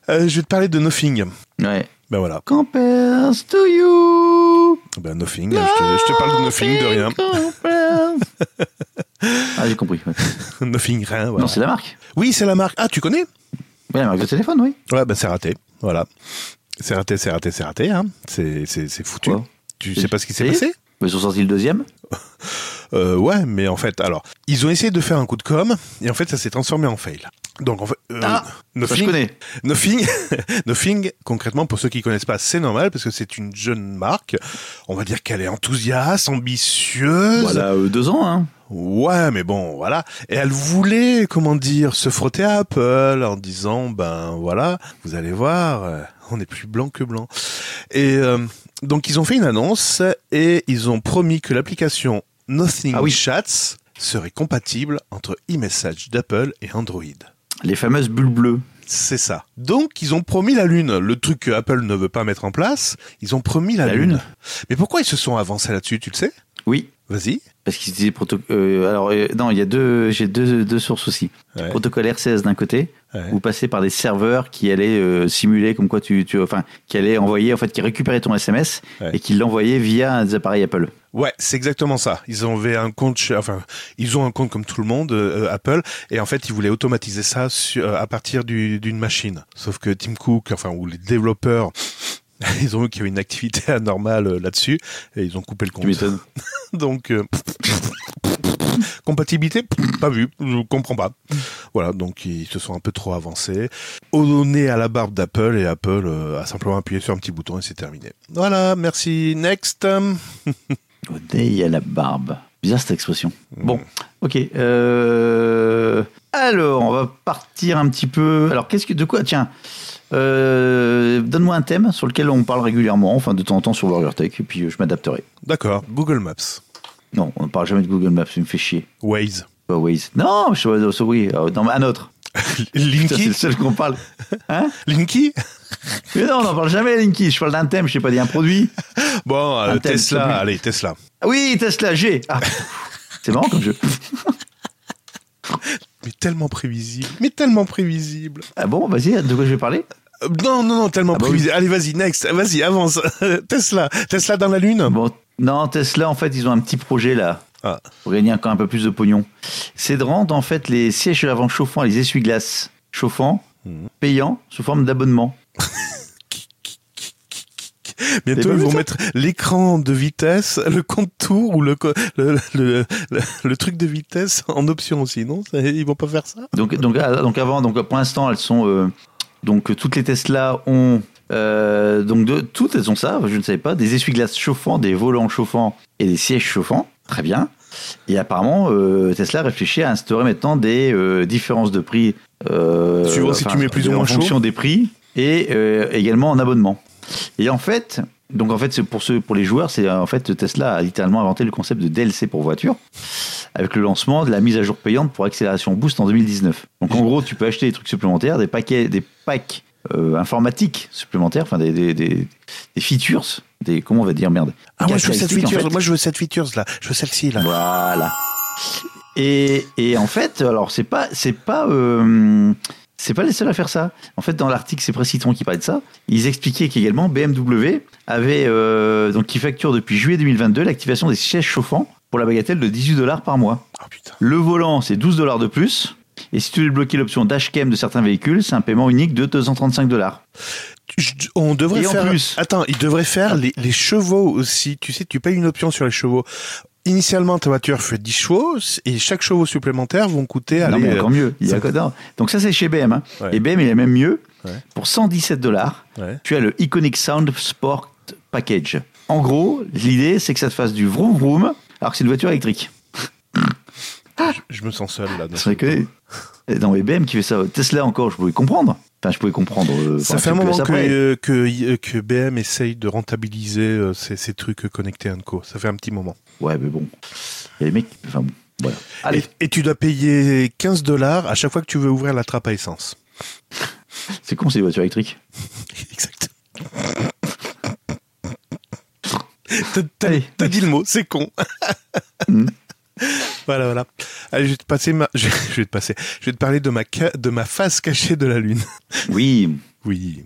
Euh, je vais te parler de Nothing. Ouais. Ben voilà. Compares to you. Ben Nothing. Je te, je te parle de Nothing, de rien. Ah, j'ai compris. ouais. Nothing, rien. Voilà. Non, c'est la marque. oui, c'est la marque. Ah, tu connais? Ouais, la marque de téléphone, oui. Ouais, ben c'est raté. Voilà. C'est raté, c'est raté, c'est raté. Hein. C'est c'est c'est foutu. Tu sais pas ce qui s'est passé? Ils sont sortis le deuxième? Euh, ouais, mais en fait, alors, ils ont essayé de faire un coup de com, et en fait, ça s'est transformé en fail. Donc, en fait, euh, Ah, Ça, je Nothing, connais. Nothing, Nothing, concrètement, pour ceux qui connaissent pas, c'est normal, parce que c'est une jeune marque. On va dire qu'elle est enthousiaste, ambitieuse. Voilà, euh, deux ans, hein. Ouais, mais bon, voilà. Et elle voulait, comment dire, se frotter à Apple en disant, ben voilà, vous allez voir, euh, on est plus blanc que blanc. Et euh, donc ils ont fait une annonce et ils ont promis que l'application Nothing Ah oui. Chats serait compatible entre e-message d'Apple et Android. Les fameuses bulles bleues. C'est ça. Donc ils ont promis la lune, le truc que Apple ne veut pas mettre en place. Ils ont promis la, La lune. lune. Mais pourquoi ils se sont avancés là-dessus, tu le sais? Oui. Vas-y. Parce qu'ils disaient proto... euh, alors euh, non, il y a deux, j'ai deux, deux sources aussi. Ouais. Protocole RCS d'un côté, Ouais. ou passer par des serveurs qui allaient euh, simuler comme quoi tu, tu, enfin, qui allaient envoyer, en fait, qui récupéraient ton SMS Ouais. et qui l'envoyaient via des appareils Apple. Ouais, c'est exactement ça. Ils avaient un compte, enfin, ils ont un compte comme tout le monde, euh, Apple, et en fait, ils voulaient automatiser ça sur- euh, à partir du- d'une machine. Sauf que Tim Cook, enfin, ou les développeurs, ils ont vu qu'il y avait une activité anormale là-dessus, et ils ont coupé le compte. Donc, compatibilité, pas vu, je comprends pas. Voilà, donc ils se sont un peu trop avancés. Au nez à la barbe d'Apple, et Apple euh, a simplement appuyé sur un petit bouton et c'est terminé. Voilà, merci. Next. Au nez à la barbe. Bizarre cette expression. Bon, ok. euh, Alors, on va partir un petit peu. Alors, qu'est-ce que de quoi Tiens, euh, donne-moi un thème sur lequel on parle régulièrement, enfin de temps en temps sur BurgerTech, et puis je m'adapterai. D'accord, Google Maps. Non, on ne parle jamais de Google Maps, ça me fait chier. Waze. Pas Waze. Non, je sais pas, oui, euh, non, un autre. Ça, c'est Linky le seul qu'on parle. Hein Linky Mais non, on n'en parle jamais, Linky. Je parle d'un thème, je sais pas, dit un produit. Bon, euh, thème, Tesla, allez, Tesla. Oui, Tesla G. Ah, c'est marrant comme jeu. Mais tellement prévisible, mais tellement prévisible. Ah bon, vas-y, de quoi je vais parler? Euh, non, non, non, tellement Ah bah prévisible. Allez, vas-y, next, vas-y, avance. Tesla, Tesla dans la lune. Bon, Non, Tesla, en fait, ils ont un petit projet là. Ah. Pour gagner encore un peu plus de pognon. C'est de rendre en fait les sièges avant chauffants les essuie-glaces chauffants Mhm. payants sous forme d'abonnement. Bientôt, ils vu vont mettre l'écran de vitesse, le compte-tour ou le, le, le, le, le truc de vitesse en option aussi, non? Ils vont pas faire ça? Donc, donc, ah, donc avant, donc pour l'instant, elles sont euh, donc toutes les Tesla ont euh, donc de, toutes elles ont ça. Je ne savais pas des essuie-glaces chauffants, des volants chauffants et des sièges chauffants. Très bien. Et apparemment, euh, Tesla réfléchit à instaurer maintenant des euh, différences de prix. Suivant si tu mets plus ou en moins chaud. fonction des prix et également en abonnement. Et en fait, donc en fait, c'est pour ceux, pour les joueurs, c'est en fait Tesla a littéralement inventé le concept de DLC pour voiture avec le lancement de la mise à jour payante pour accélération boost en 2019. Donc en gros, tu peux acheter des trucs supplémentaires, des paquets, des packs euh, informatiques supplémentaires, enfin des, des, des, des features, des comment on va dire merde. Ah, moi je veux cette caractéristiques, en feature, fait. moi je veux cette feature là, je veux celle-ci là. Voilà. Et, et en fait, alors c'est pas c'est pas euh, c'est pas les seuls à faire ça. En fait, dans l'article, c'est Précitron qui parlait de ça. Ils expliquaient qu'également BMW avait euh, donc qui facture depuis juillet 2022 l'activation des sièges chauffants pour la bagatelle de 18 dollars par mois. Oh putain. Le volant, c'est 12 dollars de plus. Et si tu veux débloquer l'option dashcam de certains véhicules, c'est un paiement unique de 235 dollars. On devrait Et en faire. plus- Attends, ils devraient faire les, les chevaux aussi. Tu sais, tu payes une option sur les chevaux. Initialement, ta voiture fait 10 chevaux et chaque chevaux supplémentaire vont coûter. non, mais encore mieux. Il y a. Donc ça, c'est chez BM. hein. Ouais. Et BM, il est même mieux. Ouais. Pour 117 dollars, tu as le Iconic Sound Sport Package. En gros, l'idée, c'est que ça te fasse du vroom vroom, alors que c'est une voiture électrique. Je me sens seul là. C'est vrai que- Non, mais BM qui fait ça. Tesla encore, je pouvais comprendre. Enfin, je pouvais comprendre. euh, Ça fait un moment que, euh, que, euh, que BM essaye de rentabiliser euh, ces, ces trucs connectés à co. Ça fait un petit moment. Ouais, mais bon. Il y a des mecs. Enfin, bon. Voilà. Allez, Et, et tu dois payer 15 dollars à chaque fois que tu veux ouvrir la trappe à essence. c'est con ces voitures électriques. Exact. T'as- dit le mot, c'est con. Mm. Voilà, voilà. Allez, je vais te passer ma, je, vais te passer, je vais te parler de ma, ca- de ma face cachée de la lune. Oui. Oui.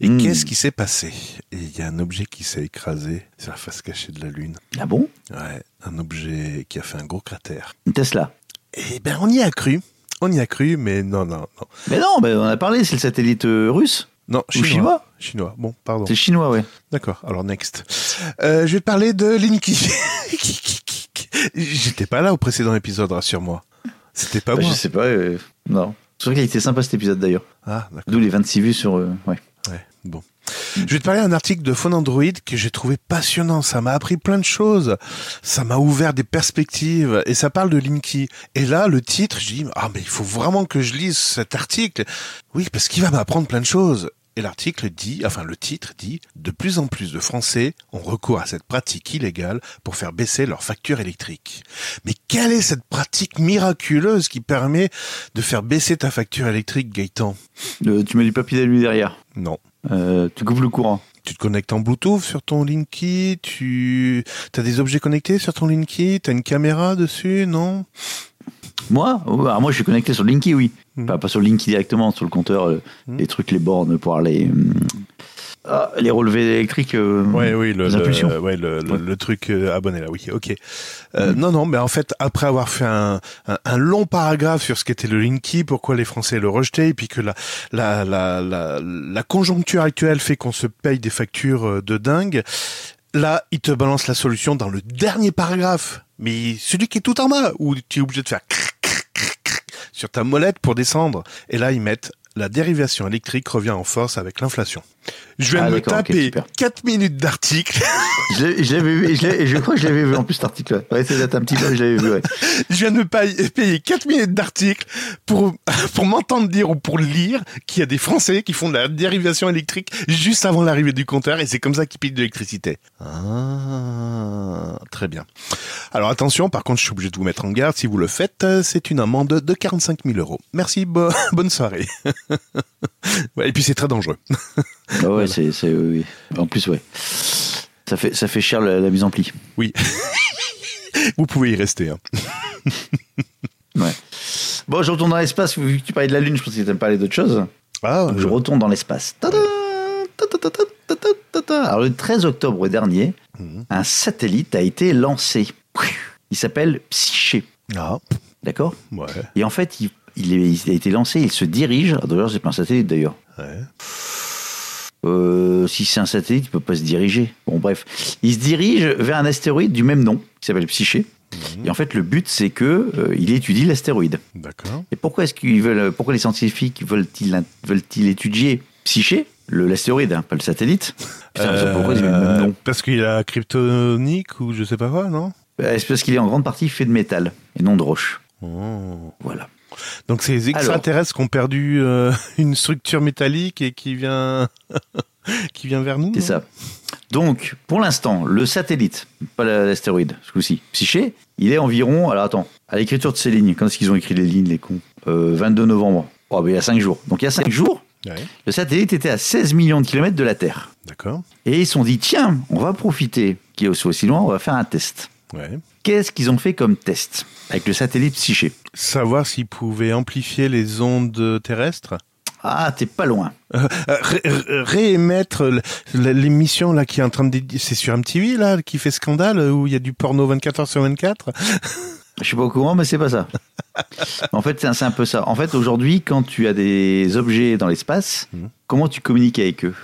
Et Mm. qu'est-ce qui s'est passé? Et il y a un objet qui s'est écrasé sur la face cachée de la lune. Ah bon? Ouais, un objet qui a fait un gros cratère. Une Tesla. Eh ben, on y a cru. On y a cru, mais non, non, non. Mais non, mais on a parlé, c'est le satellite euh, russe. Non, Ou chinois Chinois. Bon, pardon. C'est chinois, ouais. D'accord, alors next. Euh, je vais te parler de Linky. J'étais pas là au précédent épisode, rassure-moi. C'était pas Bah, moi. je sais pas. euh, non. C'est vrai qu'il était sympa cet épisode d'ailleurs. Ah, d'accord. D'où les 26 vues sur. euh, ouais. Ouais, bon. Je vais te parler d'un article de Phone Android que j'ai trouvé passionnant. Ça m'a appris plein de choses. Ça m'a ouvert des perspectives. Et ça parle de Linky. Et là, le titre, je dis, ah, mais il faut vraiment que je lise cet article. Oui, parce qu'il va m'apprendre plein de choses. Et l'article dit, enfin, le titre dit, de plus en plus de Français ont recours à cette pratique illégale pour faire baisser leur facture électrique. Mais quelle est cette pratique miraculeuse qui permet de faire baisser ta facture électrique, Gaëtan? Euh, tu mets du papier d'alu derrière? Non. Euh, tu coupes le courant? Tu te connectes en Bluetooth sur ton Linky, tu as des objets connectés sur ton Linky, tu as une caméra dessus, non? Moi Oh, alors Moi, je suis connecté sur Linky, oui. Hmm. Pas, pas sur Linky directement, sur le compteur, Hmm. les trucs, les bornes pour les. hum, ah, les relevés électriques. euh, Ouais, oui, le, les le- impulsions. ouais, le, Ouais. le truc euh, abonné là, oui, ok. Euh, Mm. Non, non, mais en fait, après avoir fait un, un, un long paragraphe sur ce qu'était le Linky, pourquoi les Français le rejetaient, et puis que la, la, la, la, la conjoncture actuelle fait qu'on se paye des factures de dingue, là, il te balance la solution dans le dernier paragraphe, mais celui qui est tout en bas, où tu es obligé de faire sur ta molette pour descendre. Et là, ils mettent la dérivation électrique revient en force avec l'inflation. Je viens Ah, de me taper super. 4 minutes d'article. Je l'ai- je l'avais vu, je, crois que je l'avais vu en plus cet article. Ouais, c'est un petit peu, je l'avais vu. Ouais. Je viens de me payer, payer 4 minutes d'article pour, pour m'entendre dire ou pour lire qu'il y a des Français qui font de la dérivation électrique juste avant l'arrivée du compteur et c'est comme ça qu'ils pillent de l'électricité. Ah, très bien. Alors attention, par contre, je suis obligé de vous mettre en garde. Si vous le faites, euh, c'est une amende de 45 000 euros. Merci, bo- bonne soirée. Ouais, et puis c'est très dangereux. Ah ouais, c'est, c'est, oui, oui. En plus, ouais. Ça fait, ça fait cher la, la mise en pli. Oui. vous pouvez y rester. hein. Ouais. Bon, je retourne dans l'espace. Vu que tu parlais de la Lune, je pense que tu n'aimes parler d'autre chose. Ah, Donc, je retourne dans l'espace. Alors, le 13 octobre dernier, Mhm. un satellite a été lancé. Il s'appelle Psyché. Ah, D'accord ouais, Et en fait, il, il est- il a été lancé, il se dirige. ah, D'ailleurs, c'est pas un satellite d'ailleurs. ouais. Euh, si c'est un satellite, il peut pas se diriger. Bon, bref. Il se dirige vers un astéroïde du même nom, qui s'appelle Psyché. Mhm. Et en fait, le but, c'est que euh, il étudie l'astéroïde. D'accord. Et pourquoi est-ce qu'ils veulent, pourquoi les scientifiques veulent-ils, veulent-ils étudier Psyché, l'astéroïde, hein, pas le satellite? Putain, mais pourquoi ils le même Euh, nom Parce qu'il a kryptonique ou je sais pas quoi, non? Euh, C'est parce qu'il est en grande partie fait de métal et non de roche. Oh. Voilà. Donc c'est les extraterrestres qui ont perdu euh, une structure métallique et qui vient qui vient vers nous. C'est ça. Donc, pour l'instant, le satellite, pas la- l'astéroïde, ce coup-ci, Psyché, il est environ. Alors attends, à l'écriture de ces lignes, quand est-ce qu'ils ont écrit les lignes, les cons? Euh, 22 novembre. Oh, ben, il y a 5 jours. Donc, il y a 5 jours, Ouais, le satellite était à 16 millions de kilomètres de la Terre. d'accord. Et ils se sont dit, tiens, on va profiter qu'il soit aussi loin, on va faire un test. Ouais. Qu'est-ce qu'ils ont fait comme test avec le satellite Psyché Savoir s'ils pouvaient amplifier les ondes terrestres. Ah, t'es pas loin. Euh, ré- ré- réémettre l'émission là qui est en train de c'est sur MTV là qui fait scandale où il y a du porno 24 heures sur 24 Je suis pas au courant, mais c'est pas ça. en fait, c'est un, peu ça. En fait, aujourd'hui, quand tu as des objets dans l'espace, Mhm. comment tu communiques avec eux?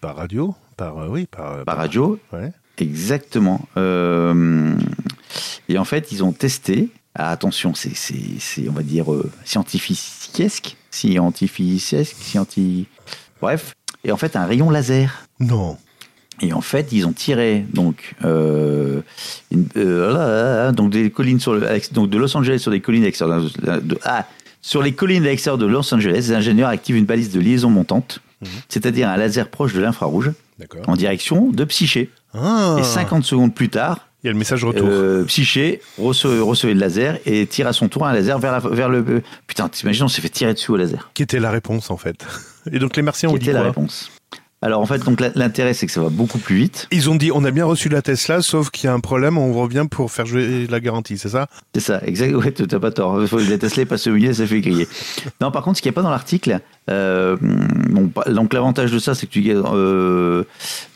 Par radio par euh, oui par Par radio ouais Exactement. Euh, et en fait, ils ont testé. Ah, attention, c'est, c'est, c'est, on va dire, euh, scientifiquesque. Scientifiquesque, scienti... Bref. Et en fait, un rayon laser. non Et en fait, ils ont tiré donc, euh, une- euh, donc des collines sur le, donc de Los Angeles sur des collines à l'extérieur de, de- ah, sur les collines à l'extérieur de Los Angeles, les ingénieurs activent une balise de liaison montante, Mhm. c'est-à-dire un laser proche de l'infrarouge, en direction de Psyché. Ah Et 50 secondes plus tard, il y a le message retour euh, Psyché reçoit- recevait le laser et tire à son tour un laser vers, la- vers le. euh, Putain, t'imagines, on s'est fait tirer dessus au laser. qui était la réponse en fait et donc les martiens Qui ont dit était la réponse? Alors en fait, donc l'intérêt, c'est que ça va beaucoup plus vite. ils ont dit on a bien reçu la Tesla sauf qu'il y a un problème on revient pour faire jouer la garantie c'est ça? C'est ça, exact. Ouais, t'as pas tort. Faut- La Tesla est passée au milieu, ça fait griller. Non, par contre, ce qu'il n'y a pas dans l'article, euh, bon, donc l'avantage de ça, c'est que tu euh,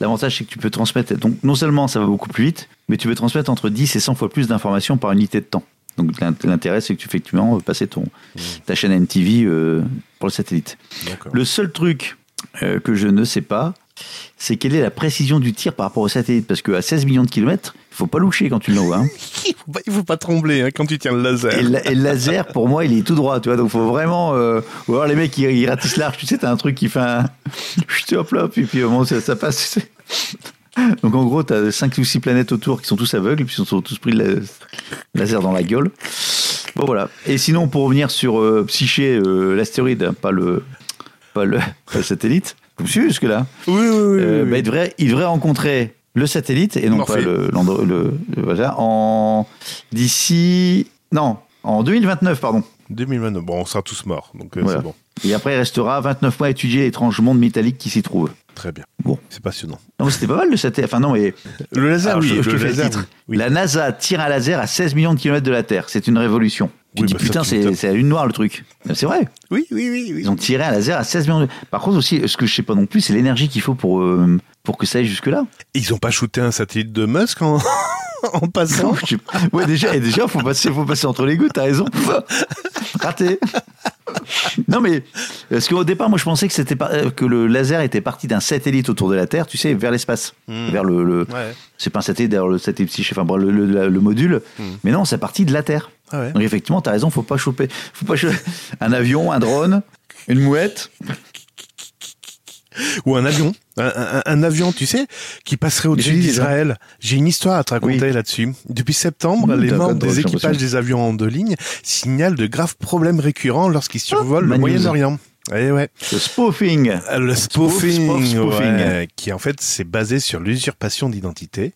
l'avantage, c'est que tu peux transmettre. Donc, non seulement ça va beaucoup plus vite, mais tu peux transmettre entre 10 et 100 fois plus d'informations par unité de temps. Donc, l'int- l'intérêt, c'est que tu effectivement passer ton, ta chaîne MTV euh, pour le satellite. Le seul truc euh, que je ne sais pas, c'est quelle est la précision du tir par rapport au satellite? Parce qu'à 16 millions de kilomètres, il faut pas loucher quand tu l'envoies. Hein. il faut il faut pas trembler hein, quand tu tiens le laser Et, le- et le laser, pour moi, il est tout droit, tu vois. Donc, faut vraiment. Euh, ou alors, les mecs, ils, ils ratissent large, tu sais, t'as un truc qui fait un. Chut, hop là, puis, au moment où ça, ça passe. tu sais. Donc, en gros, t'as 5 ou 6 planètes autour qui sont tous aveugles, et puis ils sont tous pris le la- laser dans la gueule. Bon, voilà. Et sinon, pour revenir sur euh, Psyché, euh, l'astéroïde, hein, pas le, pas, le, pas le satellite. Vous me suivez jusque-là oui oui oui, Euh, oui. bah, il, devrait, il devrait rencontrer le satellite et non Morphée. pas le, le- le- voilà, en d'ici non en 2029 pardon 2029 bon on sera tous morts donc euh, Voilà. c'est bon et après il restera 29 mois à étudier l'étrange monde métallique qui s'y trouve très bien Bon. c'est passionnant non c'était pas mal le satellite enfin non mais le laser alors, oui je, le laser, oui. la NASA tire un laser à 16 millions de kilomètres de la Terre c'est une révolution tu Oui, dis bah, putain c'est, la lune noire le truc. C'est vrai. Oui oui oui oui ils ont tiré un laser à 16 millions de... par contre aussi ce que je sais pas non plus c'est l'énergie qu'il faut pour euh, pour que ça aille jusque là Ils ont pas shooté un satellite de Musk en, en passant. Ouais, déjà, et déjà, faut passer, faut passer entre les gouttes, t'as raison. Raté. Non, mais, parce qu'au départ, moi, je pensais que c'était euh, que le laser était parti d'un satellite autour de la Terre, tu sais, vers l'espace. Hmm. Vers le, le- Ouais. c'est pas un satellite, d'ailleurs, le satellite psyché, enfin, le, le- le- le module. Hmm. Mais non, c'est parti de la Terre. Ah ouais. Donc, effectivement, t'as raison, faut pas choper, faut pas choper un avion, un drone, une mouette. Ou un avion. Un, un- un avion, tu sais, qui passerait au-dessus dit, d'Israël. J'ai une histoire à te raconter Oui. là-dessus. Depuis septembre, Mmh, les membres des équipages des avions en deux lignes signalent de graves problèmes récurrents lorsqu'ils survolent le. Moyen-Orient. Eh ouais. Le spoofing. Euh, Le Spoof, spoofing, spoof, spoofing. ouais, qui en fait c'est basé sur l'usurpation d'identité.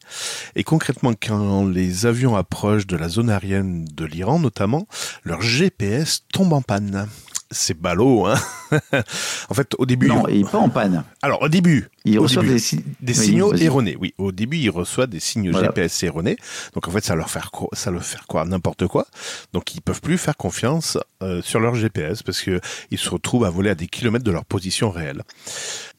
Et concrètement, quand les avions approchent de la zone aérienne de l'Iran notamment, leur GPS tombe en panne. C'est ballot. Hein en fait, au début. Non, il est pas en panne. Alors, au début. Il au reçoit début, des, si- des Oui, signaux erronés. Oui, au début, il reçoit des Voilà. GPS erronés. Donc, en fait, ça leur fait quoi, ça leur fait quoi n'importe quoi. Donc, ils peuvent plus faire confiance euh, sur leur GPS parce que ils se retrouvent à voler à des kilomètres de leur position réelle.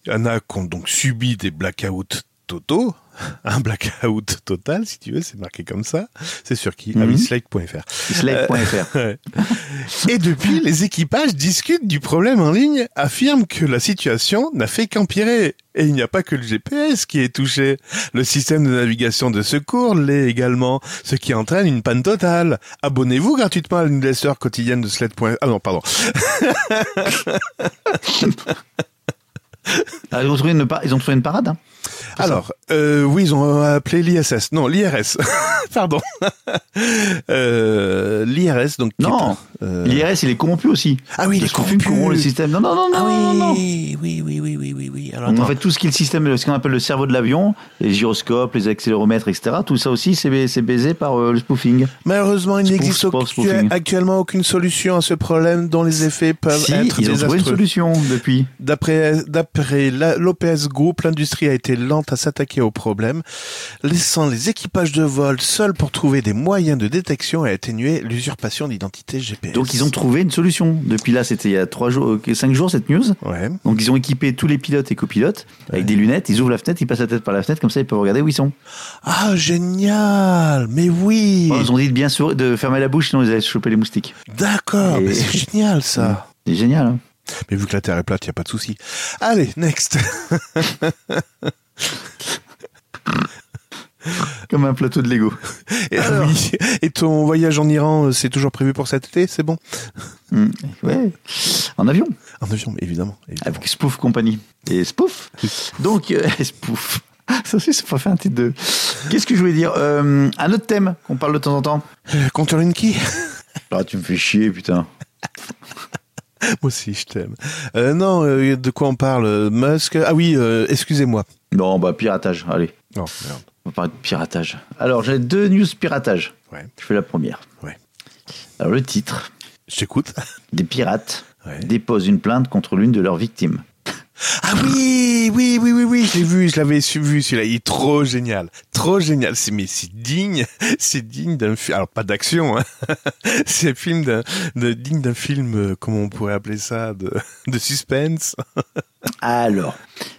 Il y en a qui ont donc subi des blackouts totaux. Un blackout total, si tu veux, c'est marqué comme ça. C'est sur qui? Slate.fr. Slate.fr. Ouais. Et depuis, les équipages discutent du problème en ligne, affirment que la situation n'a fait qu'empirer. Et il n'y a pas que le GPS qui est touché. Le système de navigation de secours l'est également, ce qui entraîne une panne totale. Abonnez-vous gratuitement à la newsletter quotidienne de Sled.fr. Ah non, pardon. Ah, ils, ont trouvé une, par- ils ont trouvé une parade. hein. Alors, euh, oui, ils ont appelé l'ISS. Non, l'IRS. Pardon. euh, L'IRS, donc. Non, euh, L'IRS, il est corrompu aussi. Ah oui, il est corrompu. corrompt le système. Non, non, non, non, Ah non, non. oui, oui, oui, oui, oui, oui, oui. Alors, En fait, tout ce qui est le système, ce qu'on appelle le cerveau de l'avion, les gyroscopes, les accéléromètres, etc., tout ça aussi, c'est baisé par euh, le spoofing. Malheureusement, il n'existe actuellement aucune solution à ce problème dont les effets peuvent si, être ils ont trouvé une désastreux. solution depuis. D'après l'OPS Group, l'industrie a été lente à s'attaquer au problème, laissant les équipages de vol seuls pour trouver des moyens de détection et atténuer l'usurpation d'identité GPS. Donc, ils ont trouvé une solution. Depuis là, c'était il y a trois jours, cinq jours, cette news. Ouais. Donc, ils ont équipé tous les pilotes et copilotes avec des lunettes. Ils ouvrent la fenêtre, ils passent la tête par la fenêtre, comme ça, ils peuvent regarder où ils sont. Ah, génial Mais oui Bon, ils ont dit de bien sourire- de fermer la bouche, sinon ils allaient choper les moustiques. D'accord, Et- mais c'est génial ça C'est génial. Hein Mais vu que la Terre est plate, il n'y a pas de souci. Allez, next Comme un plateau de Lego. et, Alors. oui. et ton voyage en Iran, euh, c'est toujours prévu pour cet été C'est bon? Hmm, Ouais. En avion. En avion, évidemment. évidemment. Avec Spoof Company. Et Spoof. Donc, euh, Spoof. Ça aussi, ça faire un titre de. Qu'est-ce que je voulais dire? Euh, Un autre thème qu'on parle de temps en temps. Euh, Compteur Linky Ah, tu me fais chier, putain. Moi aussi, je t'aime. Euh, non, euh, de quoi on parle euh, Musk? Ah oui, euh, excusez-moi. Non, bah, piratage. Allez, Non, merde. on va parler de piratage. Alors, j'ai deux news piratage. Ouais. Je fais la première. Ouais. Alors, le titre Je t'écoute. Des pirates Ouais. déposent une plainte contre l'une de leurs victimes. Ah oui, oui, oui, oui, oui, je l'ai vu, je l'avais su- vu celui-là. Il est trop génial, trop génial. C'est mais c'est digne, c'est digne d'un film. Alors pas d'action, hein. c'est un film d'un, de, digne d'un film. euh, Comment on pourrait appeler ça, de, de suspense. Alors,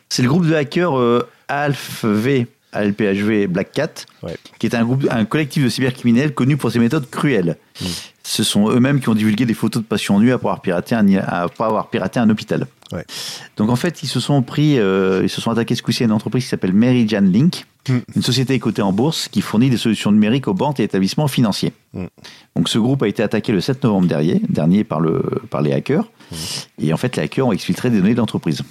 c'est le groupe de hackers euh, ALPHV, ALPHV Black Cat, Ouais. qui est un, groupe, un collectif de cybercriminels connu pour ses méthodes cruelles. Mm. Ce sont eux-mêmes qui ont divulgué des photos de patients nus après avoir piraté un, après avoir piraté un hôpital. Ouais. Donc en fait, ils se sont pris, euh, ils se sont attaqués ce coup-ci à une entreprise qui s'appelle Meridian Link, Mm. une société cotée en bourse qui fournit des solutions numériques aux banques et établissements financiers. Mm. Donc ce groupe a été attaqué le 7 novembre dernier, dernier par, le, par les hackers. Et en fait, les hackers ont exfiltré des données de l'entreprise.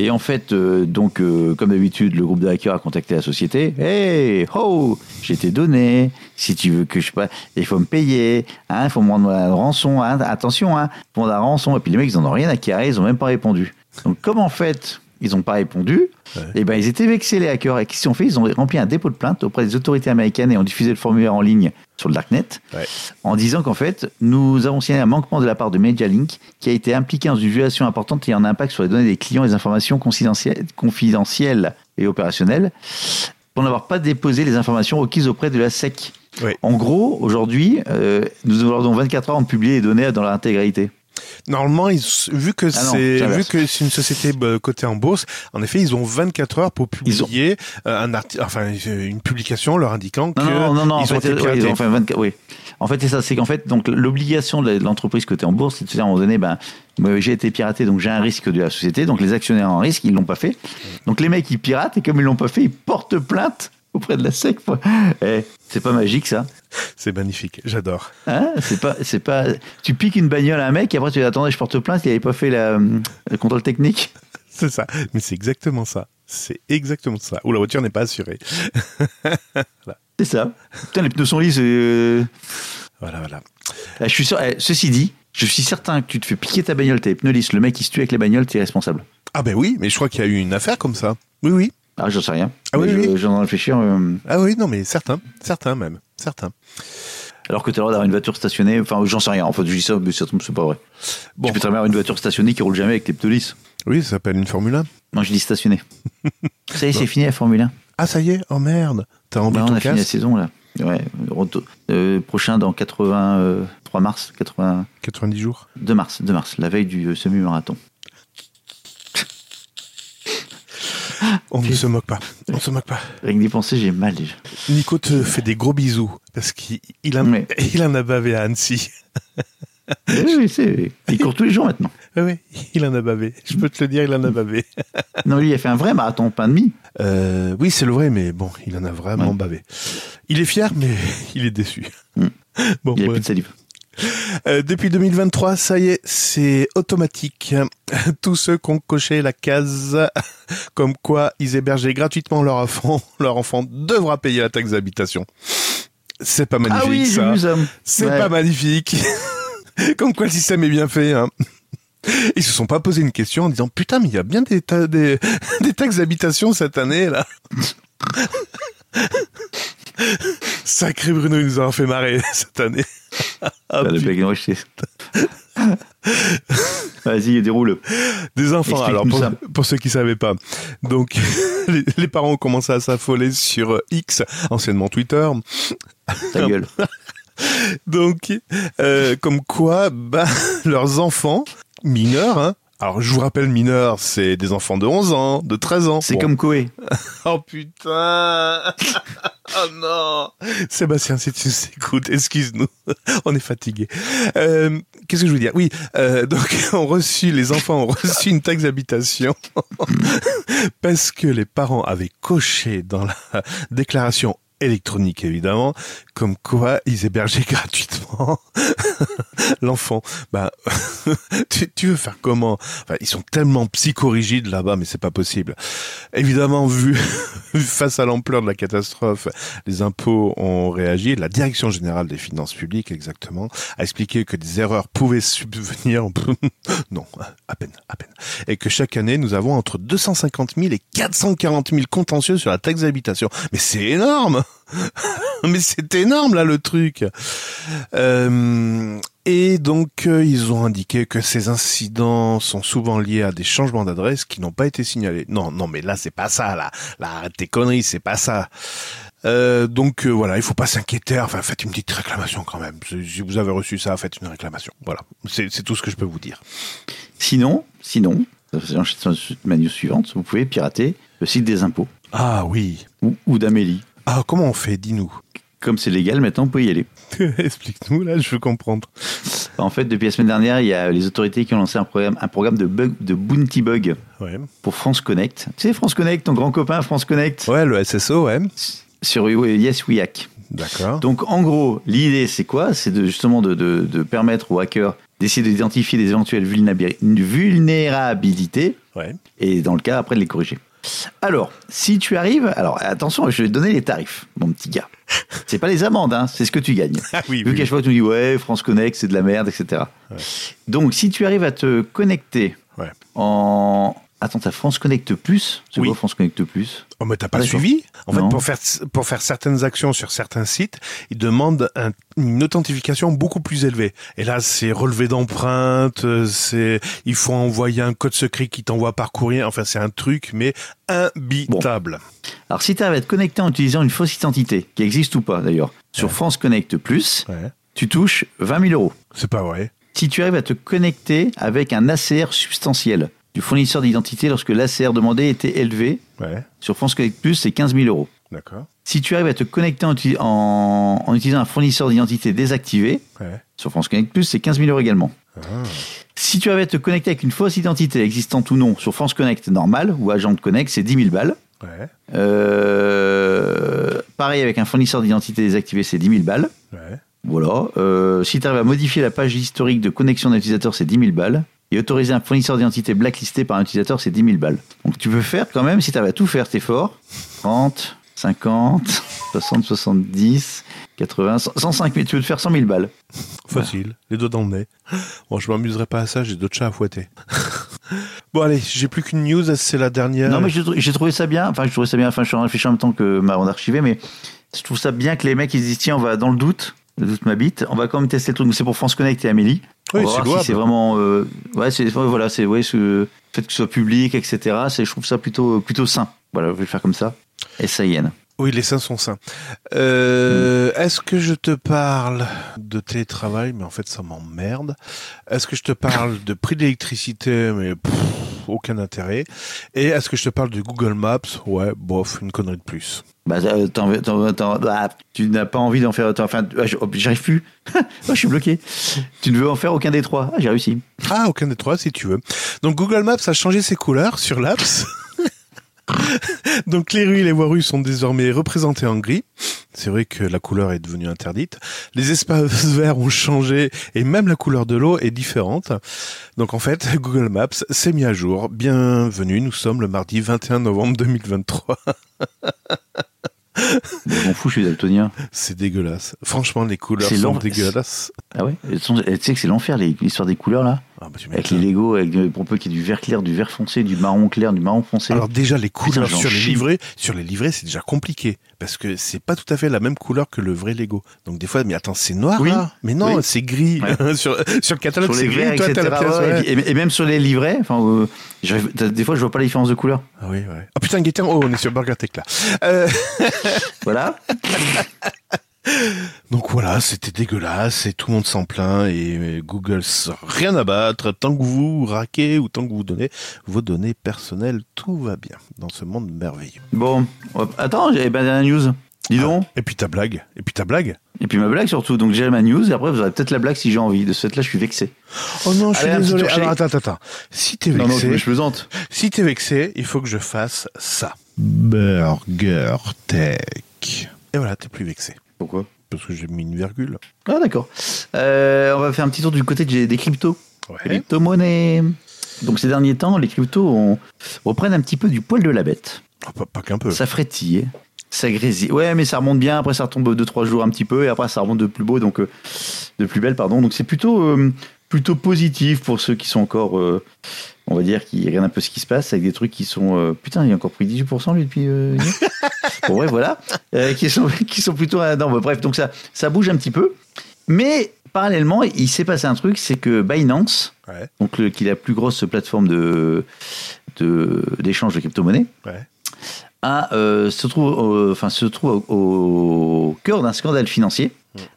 Et en fait, euh, donc, euh, comme d'habitude, le groupe de hackers a contacté la société. Hey, ho, j'ai tes données. Si tu veux que je pas, il faut me payer. Hein, il faut me rendre la rançon. Hein, attention, hein, pour la rançon. Et puis les mecs, ils en ont rien à carrer. Ils ont même pas répondu. Donc, comme en fait, ils n'ont pas répondu, Ouais. et ben ils étaient vexés les hackers. Et qu'est-ce qu'ils ont fait? Ils ont rempli un dépôt de plainte auprès des autorités américaines et ont diffusé le formulaire en ligne sur le darknet Ouais. en disant qu'en fait, nous avons signé un manquement de la part de MediaLink qui a été impliqué dans une violation importante ayant un impact sur les données des clients et les informations confidentielles, confidentielles et opérationnelles pour n'avoir pas déposé les informations requises auprès de la SEC. Ouais. En gros, aujourd'hui, euh, nous avons 24 heures de publier les données dans leur intégralité. Normalement, ils, vu que Ah c'est vu que c'est une société bah, cotée en bourse, en effet, ils ont 24 heures pour Ils ont- publier euh, un enfin une publication leur indiquant que Non, non, non, non, en ont fait, été ouais, ils piratés. ont fait 24, oui. En fait, c'est ça, c'est qu'en fait, donc, l'obligation de l'entreprise cotée en bourse, c'est de se dire à un moment donné, ben, j'ai été piraté, donc j'ai un risque de la société, donc les actionnaires en risque, ils l'ont pas fait. Donc les mecs, ils piratent, et comme ils l'ont pas fait, ils portent plainte auprès de la SEC. Eh, c'est pas magique, ça. C'est magnifique, j'adore. Hein c'est pas, c'est pas, tu piques une bagnole à un mec, et après tu dis, attendez, je porte plainte, il avait pas fait la, le contrôle technique. C'est ça. Mais c'est exactement ça. C'est exactement ça. Ou la voiture n'est pas assurée. C'est ça. Putain, les pneus sont lisses. euh, Voilà, voilà. eh, je suis sûr, eh, ceci dit, je suis certain que tu te fais piquer ta bagnole, t'as les pneus lisses, le mec qui se tue avec les bagnoles, t'es responsable. Ah ben oui, mais je crois qu'il y a eu une affaire comme ça. Oui, oui. Ah, j'en sais rien. Ah oui, je- oui. J'en ai réfléchir. euh, Ah oui, non, mais certains, certains même, certains. Alors que tu as le droit d'avoir une voiture stationnée. Enfin, j'en sais rien. En fait, je dis ça, mais ça c'est pas vrai. Bon. Tu peux très bien avoir une voiture stationnée qui roule jamais avec les pneus lisses. Oui, ça s'appelle une Formule 1. Non, je dis stationnée. ça y est, c'est fini la Formule 1. Ah, ça y est Oh merde T'as rendu Bah, on a fini la saison là. Ouais, euh, prochain dans 83 mars, 82 90 jours mars, 2 mars, la veille du euh, semi-marathon. On ne se moque pas. On se moque pas. Que d'y penser, j'ai mal déjà. Nico te fait des gros bisous parce qu'il il en, il en a bavé à Annecy. oui, oui, c'est- il court tous les jours maintenant. Oui, il en a bavé. Je peux te le dire, il en a bavé. Non, lui, il a fait un vrai marathon, pas demi. Euh, oui, c'est le vrai, mais bon, il en a vraiment Ouais. bavé. Il est fier, mais il est déçu. Mm. Bon, Il a ouais. plus de salive. Euh, depuis 2023, ça y est, c'est automatique. Tous ceux qui ont coché la case comme quoi ils hébergeaient gratuitement leur enfant, leur enfant devra payer la taxe d'habitation. C'est pas magnifique Ah oui, j'ai ça. C'est Ouais. pas magnifique. Comme quoi le système est bien fait. Hein. Ils se sont pas posé une question en disant putain mais il y a bien des, ta- des, des taxes d'habitation cette année là. Sacré Bruno, il nous a fait marrer cette année. Ah, le. Vas-y, déroule. Des enfants, alors pour, pour ceux qui savaient pas. Donc, les, les parents ont commencé à s'affoler sur euh, X, anciennement Twitter. Ta gueule. Donc, euh, comme quoi, bah, leurs enfants, mineurs, hein, alors je vous rappelle, mineurs, c'est des enfants de 11 ans, de 13 ans. C'est Bon. comme Koé. Oh putain Oh non Sébastien, si tu nous écoutes, excuse-nous, on est fatigué. Euh, Qu'est-ce que je veux dire? Oui, euh, donc on reçu, les enfants ont reçu une taxe d'habitation parce que les parents avaient coché dans la déclaration électronique évidemment, comme quoi ils hébergeaient gratuitement l'enfant. Bah, tu, tu veux faire comment? Enfin, Ils sont tellement psychorigides là-bas, mais c'est pas possible. Évidemment, vu face à l'ampleur de la catastrophe, les impôts ont réagi. La Direction générale des finances publiques, exactement, a expliqué que des erreurs pouvaient subvenir. non, à peine, à peine. Et que chaque année, nous avons entre 250 000 et 440 000 contentieux sur la taxe d'habitation. Mais c'est énorme Mais c'est énorme là le truc. Euh, et donc euh, ils ont indiqué que ces incidents sont souvent liés à des changements d'adresse qui n'ont pas été signalés. Non, non, mais là c'est pas ça là. Là, arrête tes conneries, c'est pas ça. Euh, donc voilà, il faut pas s'inquiéter. Enfin, faites une petite réclamation quand même. Si vous avez reçu ça, faites une réclamation. Voilà, c'est tout ce que je peux vous dire. Sinon, sinon, j'enchaîne sur la news suivante, vous pouvez pirater le site des impôts Ah oui. ou, ou d'Amélie. Ah comment on fait Dis-nous. Comme c'est légal, maintenant, vous pouvez y aller. Explique-nous là, je veux comprendre. En fait, depuis la semaine dernière, il y a les autorités qui ont lancé un programme, un programme de, bug, de Bounty Bug Ouais. pour France Connect. Tu sais, France Connect, ton grand copain France Connect, Ouais, le SSO, ouais. sur Yes We Hack. D'accord. Donc, en gros, l'idée, c'est quoi? C'est de, justement de, de- de permettre aux hackers d'essayer d'identifier des éventuelles vulnérabi- vulnérabilités Ouais. et, dans le cas, après, de les corriger. Alors, si tu arrives... Alors, attention, je vais te donner les tarifs, mon petit gars. C'est pas les amendes, hein, c'est ce que tu gagnes. Ah oui, Vu oui. qu'à chaque fois, tu nous dis, ouais, France Connect, c'est de la merde, etc. Ouais. Donc, si tu arrives à te connecter Ouais. en... Attends, t'as France Connect Plus C'est Oui. quoi France Connect Plus Oh, mais t'as pas D'accord. suivi En fait, pour faire, pour faire certaines actions sur certains sites, ils demandent un- une authentification beaucoup plus élevée. Et là, c'est relevé d'empreintes, euh, c'est, il faut envoyer un code secret qui t'envoie par courrier. Enfin, c'est un truc, mais imbitable. Alors, si tu arrives à te connecter en utilisant une fausse identité, qui existe ou pas d'ailleurs, sur Ouais. France Connect Plus, Ouais. tu touches 20 000 euros. C'est pas vrai. Si tu arrives à te connecter avec un ACR substantiel du fournisseur d'identité lorsque l'ACR demandé était élevé, Ouais. sur France Connect Plus, c'est 15 000 euros. D'accord. Si tu arrives à te connecter en, uti- en- en utilisant un fournisseur d'identité désactivé, Ouais. sur France Connect Plus, c'est 15 000 euros également. Ah. Si tu arrives à te connecter avec une fausse identité existante ou non sur France Connect normal ou agent de Connect, c'est 10 000 balles. Ouais. Euh, pareil avec un fournisseur d'identité désactivé, c'est 10 000 balles. Ouais. Voilà. Euh, si tu arrives à modifier la page historique de connexion d'un utilisateur, c'est 10 000 balles. Et autoriser un fournisseur d'identité blacklisté par un utilisateur, c'est 10 000 balles. Donc tu peux faire quand même, si tu à tout faire, t'es fort. 30, 50, 60, 70, 80, 100, 105 000. Tu peux te faire 100 000 balles. Facile. Les doigts dans le nez. Bon, je m'amuserai pas à ça, j'ai d'autres chats à fouetter. bon, allez, j'ai plus qu'une news, c'est la dernière. Non, mais j'ai trou- j'ai trouvé ça bien. Enfin, j'ai trouvé ça bien. Enfin, je suis en réfléchissant en même temps que ma bande archivée, mais je trouve ça bien que les mecs ils se disent tiens, on va dans le doute, toute ma bite. On va quand même tester le truc. C'est pour France Connect et Amélie. Oui, c'est si c'est vraiment. euh, ouais, c'est ouais, voilà, c'est ouais, le fait que ce soit public, etc. C'est, je trouve ça plutôt plutôt sain. Voilà, je vais le faire comme ça. S A I N. Oui, les seins sont sains. Euh, Est-ce que je te parle de télétravail, mais en fait ça m'emmerde. Est-ce que je te parle de prix d'électricité, mais pff, aucun intérêt. Et est-ce que je te parle de Google Maps? Ouais, bof, une connerie de plus. Bah, euh, t'en- t'en- t'en- ah, tu n'as pas envie d'en faire. Enfin, oh, j'arrive plus. oh, je suis bloqué. Tu ne veux en faire aucun des trois. Ah, j'ai réussi. Ah, aucun des trois, si tu veux. Donc Google Maps a changé ses couleurs sur l'apps. Donc les rues et les voies rues sont désormais représentées en gris. C'est vrai que la couleur est devenue interdite. Les espaces verts ont changé et même la couleur de l'eau est différente. Donc en fait, Google Maps s'est mis à jour. Bienvenue, nous sommes le mardi 21 novembre 2023. Bon, je m'en fous, je suis daltonien. C'est dégueulasse. Franchement, les couleurs C'est sont dégueulasses. Ah ouais Tu sais que c'est l'enfer, l'histoire des couleurs là Ah bah, Avec les. Lego, avec, euh, pour peu qu'il y ait du vert clair, du vert foncé, du marron clair, du marron foncé. Alors déjà les couleurs sur les livrets, sur les livrets c'est déjà compliqué parce que c'est pas tout à fait la même couleur que le vrai Lego. Donc des fois mais attends c'est noir Oui. là? Mais non Oui. c'est gris Ouais. sur sur le catalogue sur c'est gris. Toi t'as etc. la pièce. ouais, ouais. et, puis- et- et même sur les livrets, enfin, euh, des fois je vois pas la différence de couleur. Ah oui ouais. Oh putain Gaëtan oh on est sur BurgerTech là. Euh, Voilà. donc voilà c'était dégueulasse et tout le monde s'en plaint et Google rien à battre tant que vous raquez ou tant que vous donnez vos données personnelles tout va bien dans ce monde merveilleux. Bon, attends, j'avais pas dernière news. Dis donc. Et puis ta blague et puis ta blague. Et puis ma blague surtout. Donc j'ai ma news et après vous aurez peut-être la blague si j'ai envie. De ce fait-là, je suis vexé. Oh non je suis Allez, désolé. Alors attends attends attends. Si t'es Non, non, vexé. je, je plaisante. Si t'es vexé, il faut que je fasse ça. Burger Tech. Et voilà, t'es plus vexé. Pourquoi? Parce que j'ai mis une virgule. Ah d'accord. Euh, on va faire un petit tour du côté des, cryptos. Crypto-monnaies. Donc ces derniers temps, les cryptos on, reprennent un petit peu du poil de la bête. Ah, pas, pas qu'un peu. Ça frétille, ça grésille. Ouais, mais ça remonte bien. Après, ça retombe deux trois jours un petit peu, et après, ça remonte de plus beau, donc euh, de plus belle, pardon. Donc c'est plutôt euh, plutôt positif pour ceux qui sont encore, euh, on va dire, qui regardent un peu ce qui se passe avec des trucs qui sont euh, putain, il a encore pris 18% lui depuis. Euh, bon ouais, voilà, Euh, qui sont qui sont plutôt non, bah, bref, donc ça ça bouge un petit peu, mais parallèlement, il s'est passé un truc, c'est que Binance, Ouais. donc le, qui est la plus grosse plateforme de de- d'échange de, crypto-monnaies Ouais. a, euh, se trouve, enfin, se trouve au, au cœur d'un scandale financier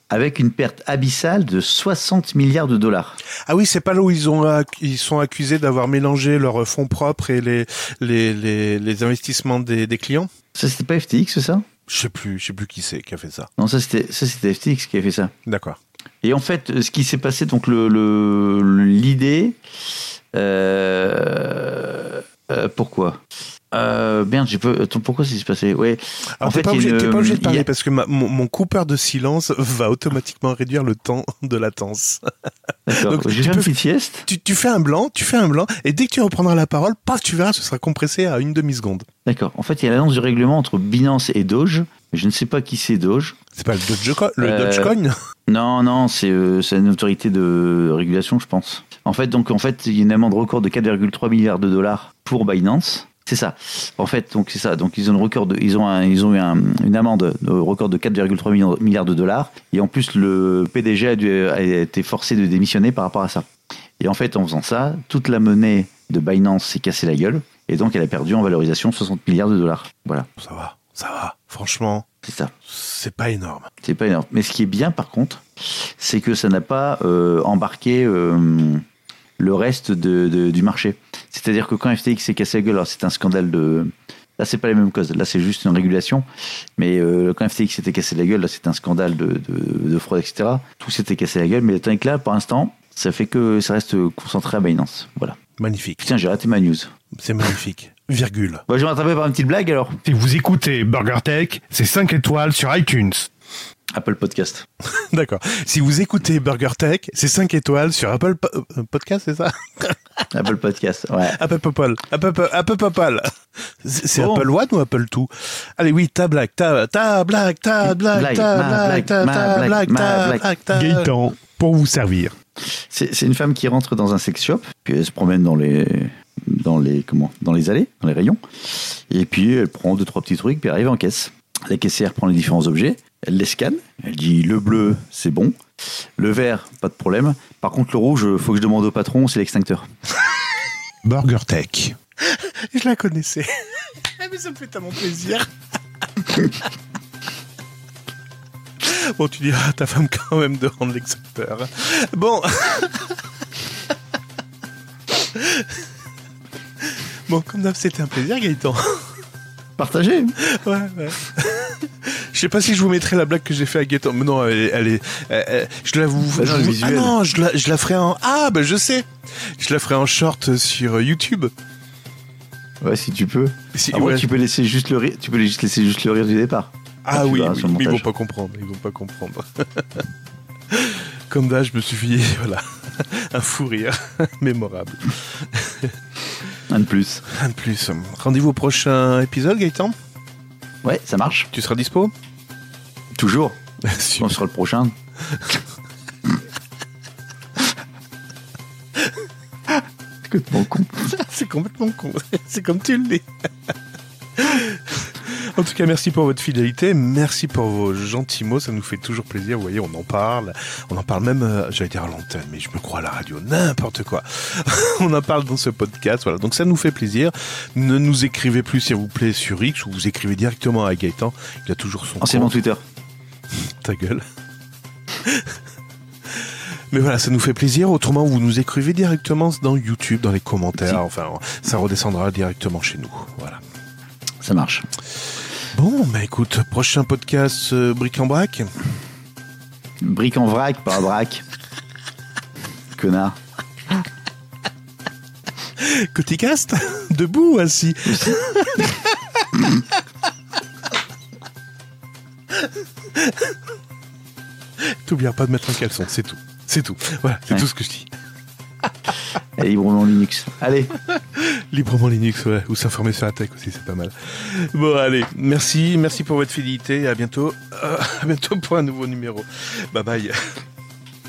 avec une perte abyssale de 60 milliards de dollars. Ah oui, c'est pas là où ils, ont, acc- ils sont accusés d'avoir mélangé leurs fonds propres et les, les, les, les investissements des, des clients Ça, c'était pas FTX, ça? Je sais plus, je sais plus qui c'est qui a fait ça. Non, ça, c'était ça, c'était FTX qui a fait ça. D'accord. Et en fait, ce qui s'est passé, donc le le- le- l'idée, euh, euh, pourquoi euh, Merde, j'ai peu. Attends, pourquoi ça s'est passé Ouais. Alors en t'es fait, pas, une- t'es pas obligé de a- parler parce que ma- mon, mon coupeur de silence va automatiquement réduire le temps de latence. D'accord. Donc, J'ai tu fait peux- une sieste. Tu, tu fais un blanc, tu fais un blanc, et dès que tu reprendras la parole, paf, tu verras, ce sera compressé à une demi-seconde. D'accord. En fait, il y a l'annonce du règlement entre Binance et Doge. Je ne sais pas qui c'est Doge. C'est pas le Euh, Dogecoin Non, non, c'est euh, c'est une autorité de régulation, je pense. En fait, donc en fait, il y a une amende record de 4,3 milliards de dollars pour Binance. C'est ça. En fait, donc c'est ça. Donc ils ont une record de, ils ont un- ils ont eu un- une amende de record de 4,3 milliards- milliards de dollars. Et en plus, le PDG a, dû- a été forcé de démissionner par rapport à ça. Et en fait, en faisant ça, toute la monnaie de Binance s'est cassée la gueule. Et donc, elle a perdu en valorisation 60 milliards de dollars. Voilà, Ça va, ça va. Franchement, c'est ça. c'est pas énorme. C'est pas énorme. Mais ce qui est bien, par contre, c'est que ça n'a pas euh, embarqué euh, le reste de, de- du marché. C'est-à-dire que quand FTX s'est cassé la gueule, alors c'est un scandale de. Là, c'est pas les mêmes causes. Là, c'est juste une régulation. Mais euh, quand FTX s'était cassé la gueule, là, c'est un scandale de, de- de fraude, etc. Tout s'était cassé la gueule. Mais tant que là, pour l'instant, ça fait que ça reste concentré à Binance. Voilà. Magnifique. Putain, j'ai raté ma news. C'est magnifique. Virgule. Bon, je vais m'attraper par une petite blague alors. Si vous écoutez BurgerTech, c'est 5 étoiles sur iTunes. Apple Podcast. D'accord. Si vous écoutez BurgerTech, c'est 5 étoiles sur Apple Po- euh, Podcast, c'est ça? Apple Podcast. Ouais. Apple Popol. Apple, Apple Popol. C'est Bon. Apple One ou Apple Two? Allez, oui, ta blague, ta, ta blague, ta blague, Blague, ta blague, blague, ta ma ta blague, blague, ta blague. blague, ta- Gaëtan, pour vous servir. C'est c'est une femme qui rentre dans un sex shop, puis elle se promène dans les, dans les, comment, dans les allées, dans les rayons, et puis elle prend deux trois petits trucs, puis elle arrive en caisse. La caissière prend les différents objets, Elle les scanne. Elle dit le bleu, c'est bon. Le vert, pas de problème. Par contre, le rouge, faut que je demande au patron, c'est l'extincteur. BurgerTech. Je la connaissais. Mais ça me fait tellement plaisir. bon, tu diras à ta femme quand même de rendre l'exacteur. Bon. Bon, comme d'hab, c'était un plaisir, Gaëtan. Partagez. Ouais, ouais. Je sais pas si je vous mettrai la blague que j'ai fait à Gaëtan. Mais non, elle est. elle est- elle- elle- je la vous. Bah non, je le vous- visuel. Ah non, je la, je la ferai en. Ah, bah je sais. Je la ferai en short sur YouTube. Ouais, si tu peux. Si- Ah ouais, tu peux laisser juste le rire. Tu peux juste laisser juste le rire du départ. Ah oui, mais ils vont pas comprendre, ils vont pas comprendre. Comme d'hab, je me suis fait, voilà, un fou rire mémorable. Un de plus. Un de plus. Rendez-vous au prochain épisode, Gaëtan? Ouais, ça marche. Tu seras dispo? Toujours. On sera le prochain. C'est complètement con. C'est complètement con. C'est comme tu le dis. En tout cas, merci pour votre fidélité, merci pour vos gentils mots, ça nous fait toujours plaisir. Vous voyez, on en parle, on en parle même, euh, j'allais dire à l'antenne, mais je me crois à la radio, n'importe quoi. on en parle dans ce podcast, voilà. Donc ça nous fait plaisir. Ne nous écrivez plus, s'il vous plaît, sur X ou vous écrivez directement à Gaëtan. Il a toujours son Anciennement. Twitter. Ta gueule. Mais voilà, ça nous fait plaisir. Autrement, vous nous écrivez directement dans YouTube, dans les commentaires. Enfin, ça redescendra directement chez nous. Voilà. Ça marche. Bon, bah écoute, prochain podcast euh, Bric en Brac. Brique en vrac, pas braque. Connard. Coticast Debout ou assis T'oublieras pas de mettre un caleçon, c'est tout. C'est tout. Voilà, c'est Ouais. tout ce que je dis. Et librement Linux. Allez, Librement Linux, ouais. Ou s'informer sur la tech aussi, c'est pas mal. Bon, allez. Merci, merci pour votre fidélité. À bientôt. Euh, à bientôt pour un nouveau numéro. Bye bye.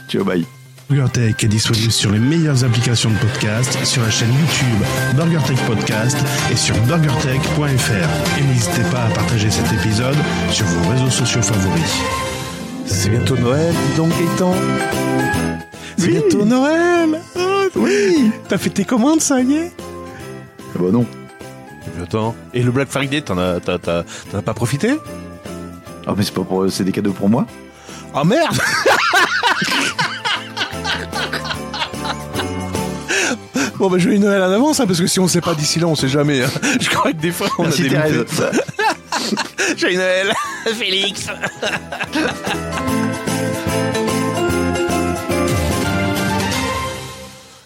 ciao, bye. BurgerTech est disponible sur les meilleures applications de podcast, sur la chaîne YouTube BurgerTech Podcast et sur burgertech.fr. Et n'hésitez pas à partager cet épisode sur vos réseaux sociaux favoris. C'est bientôt Noël, dis donc Gaëtan. C'est Oui. bientôt Noël. Oh, Oui T'as fait tes commandes, ça y est? Ah bah non. Attends. Et le Black Friday, t'en as, t'en as pas profité? Ah mais c'est pas pour... c'est des cadeaux pour moi. Ah merde Bon bah joyeux Noël en avance hein, parce que si on sait pas d'ici là on sait jamais. hein. Je crois que des fois on Merci a des Thérèse. Joyeux Noël Félix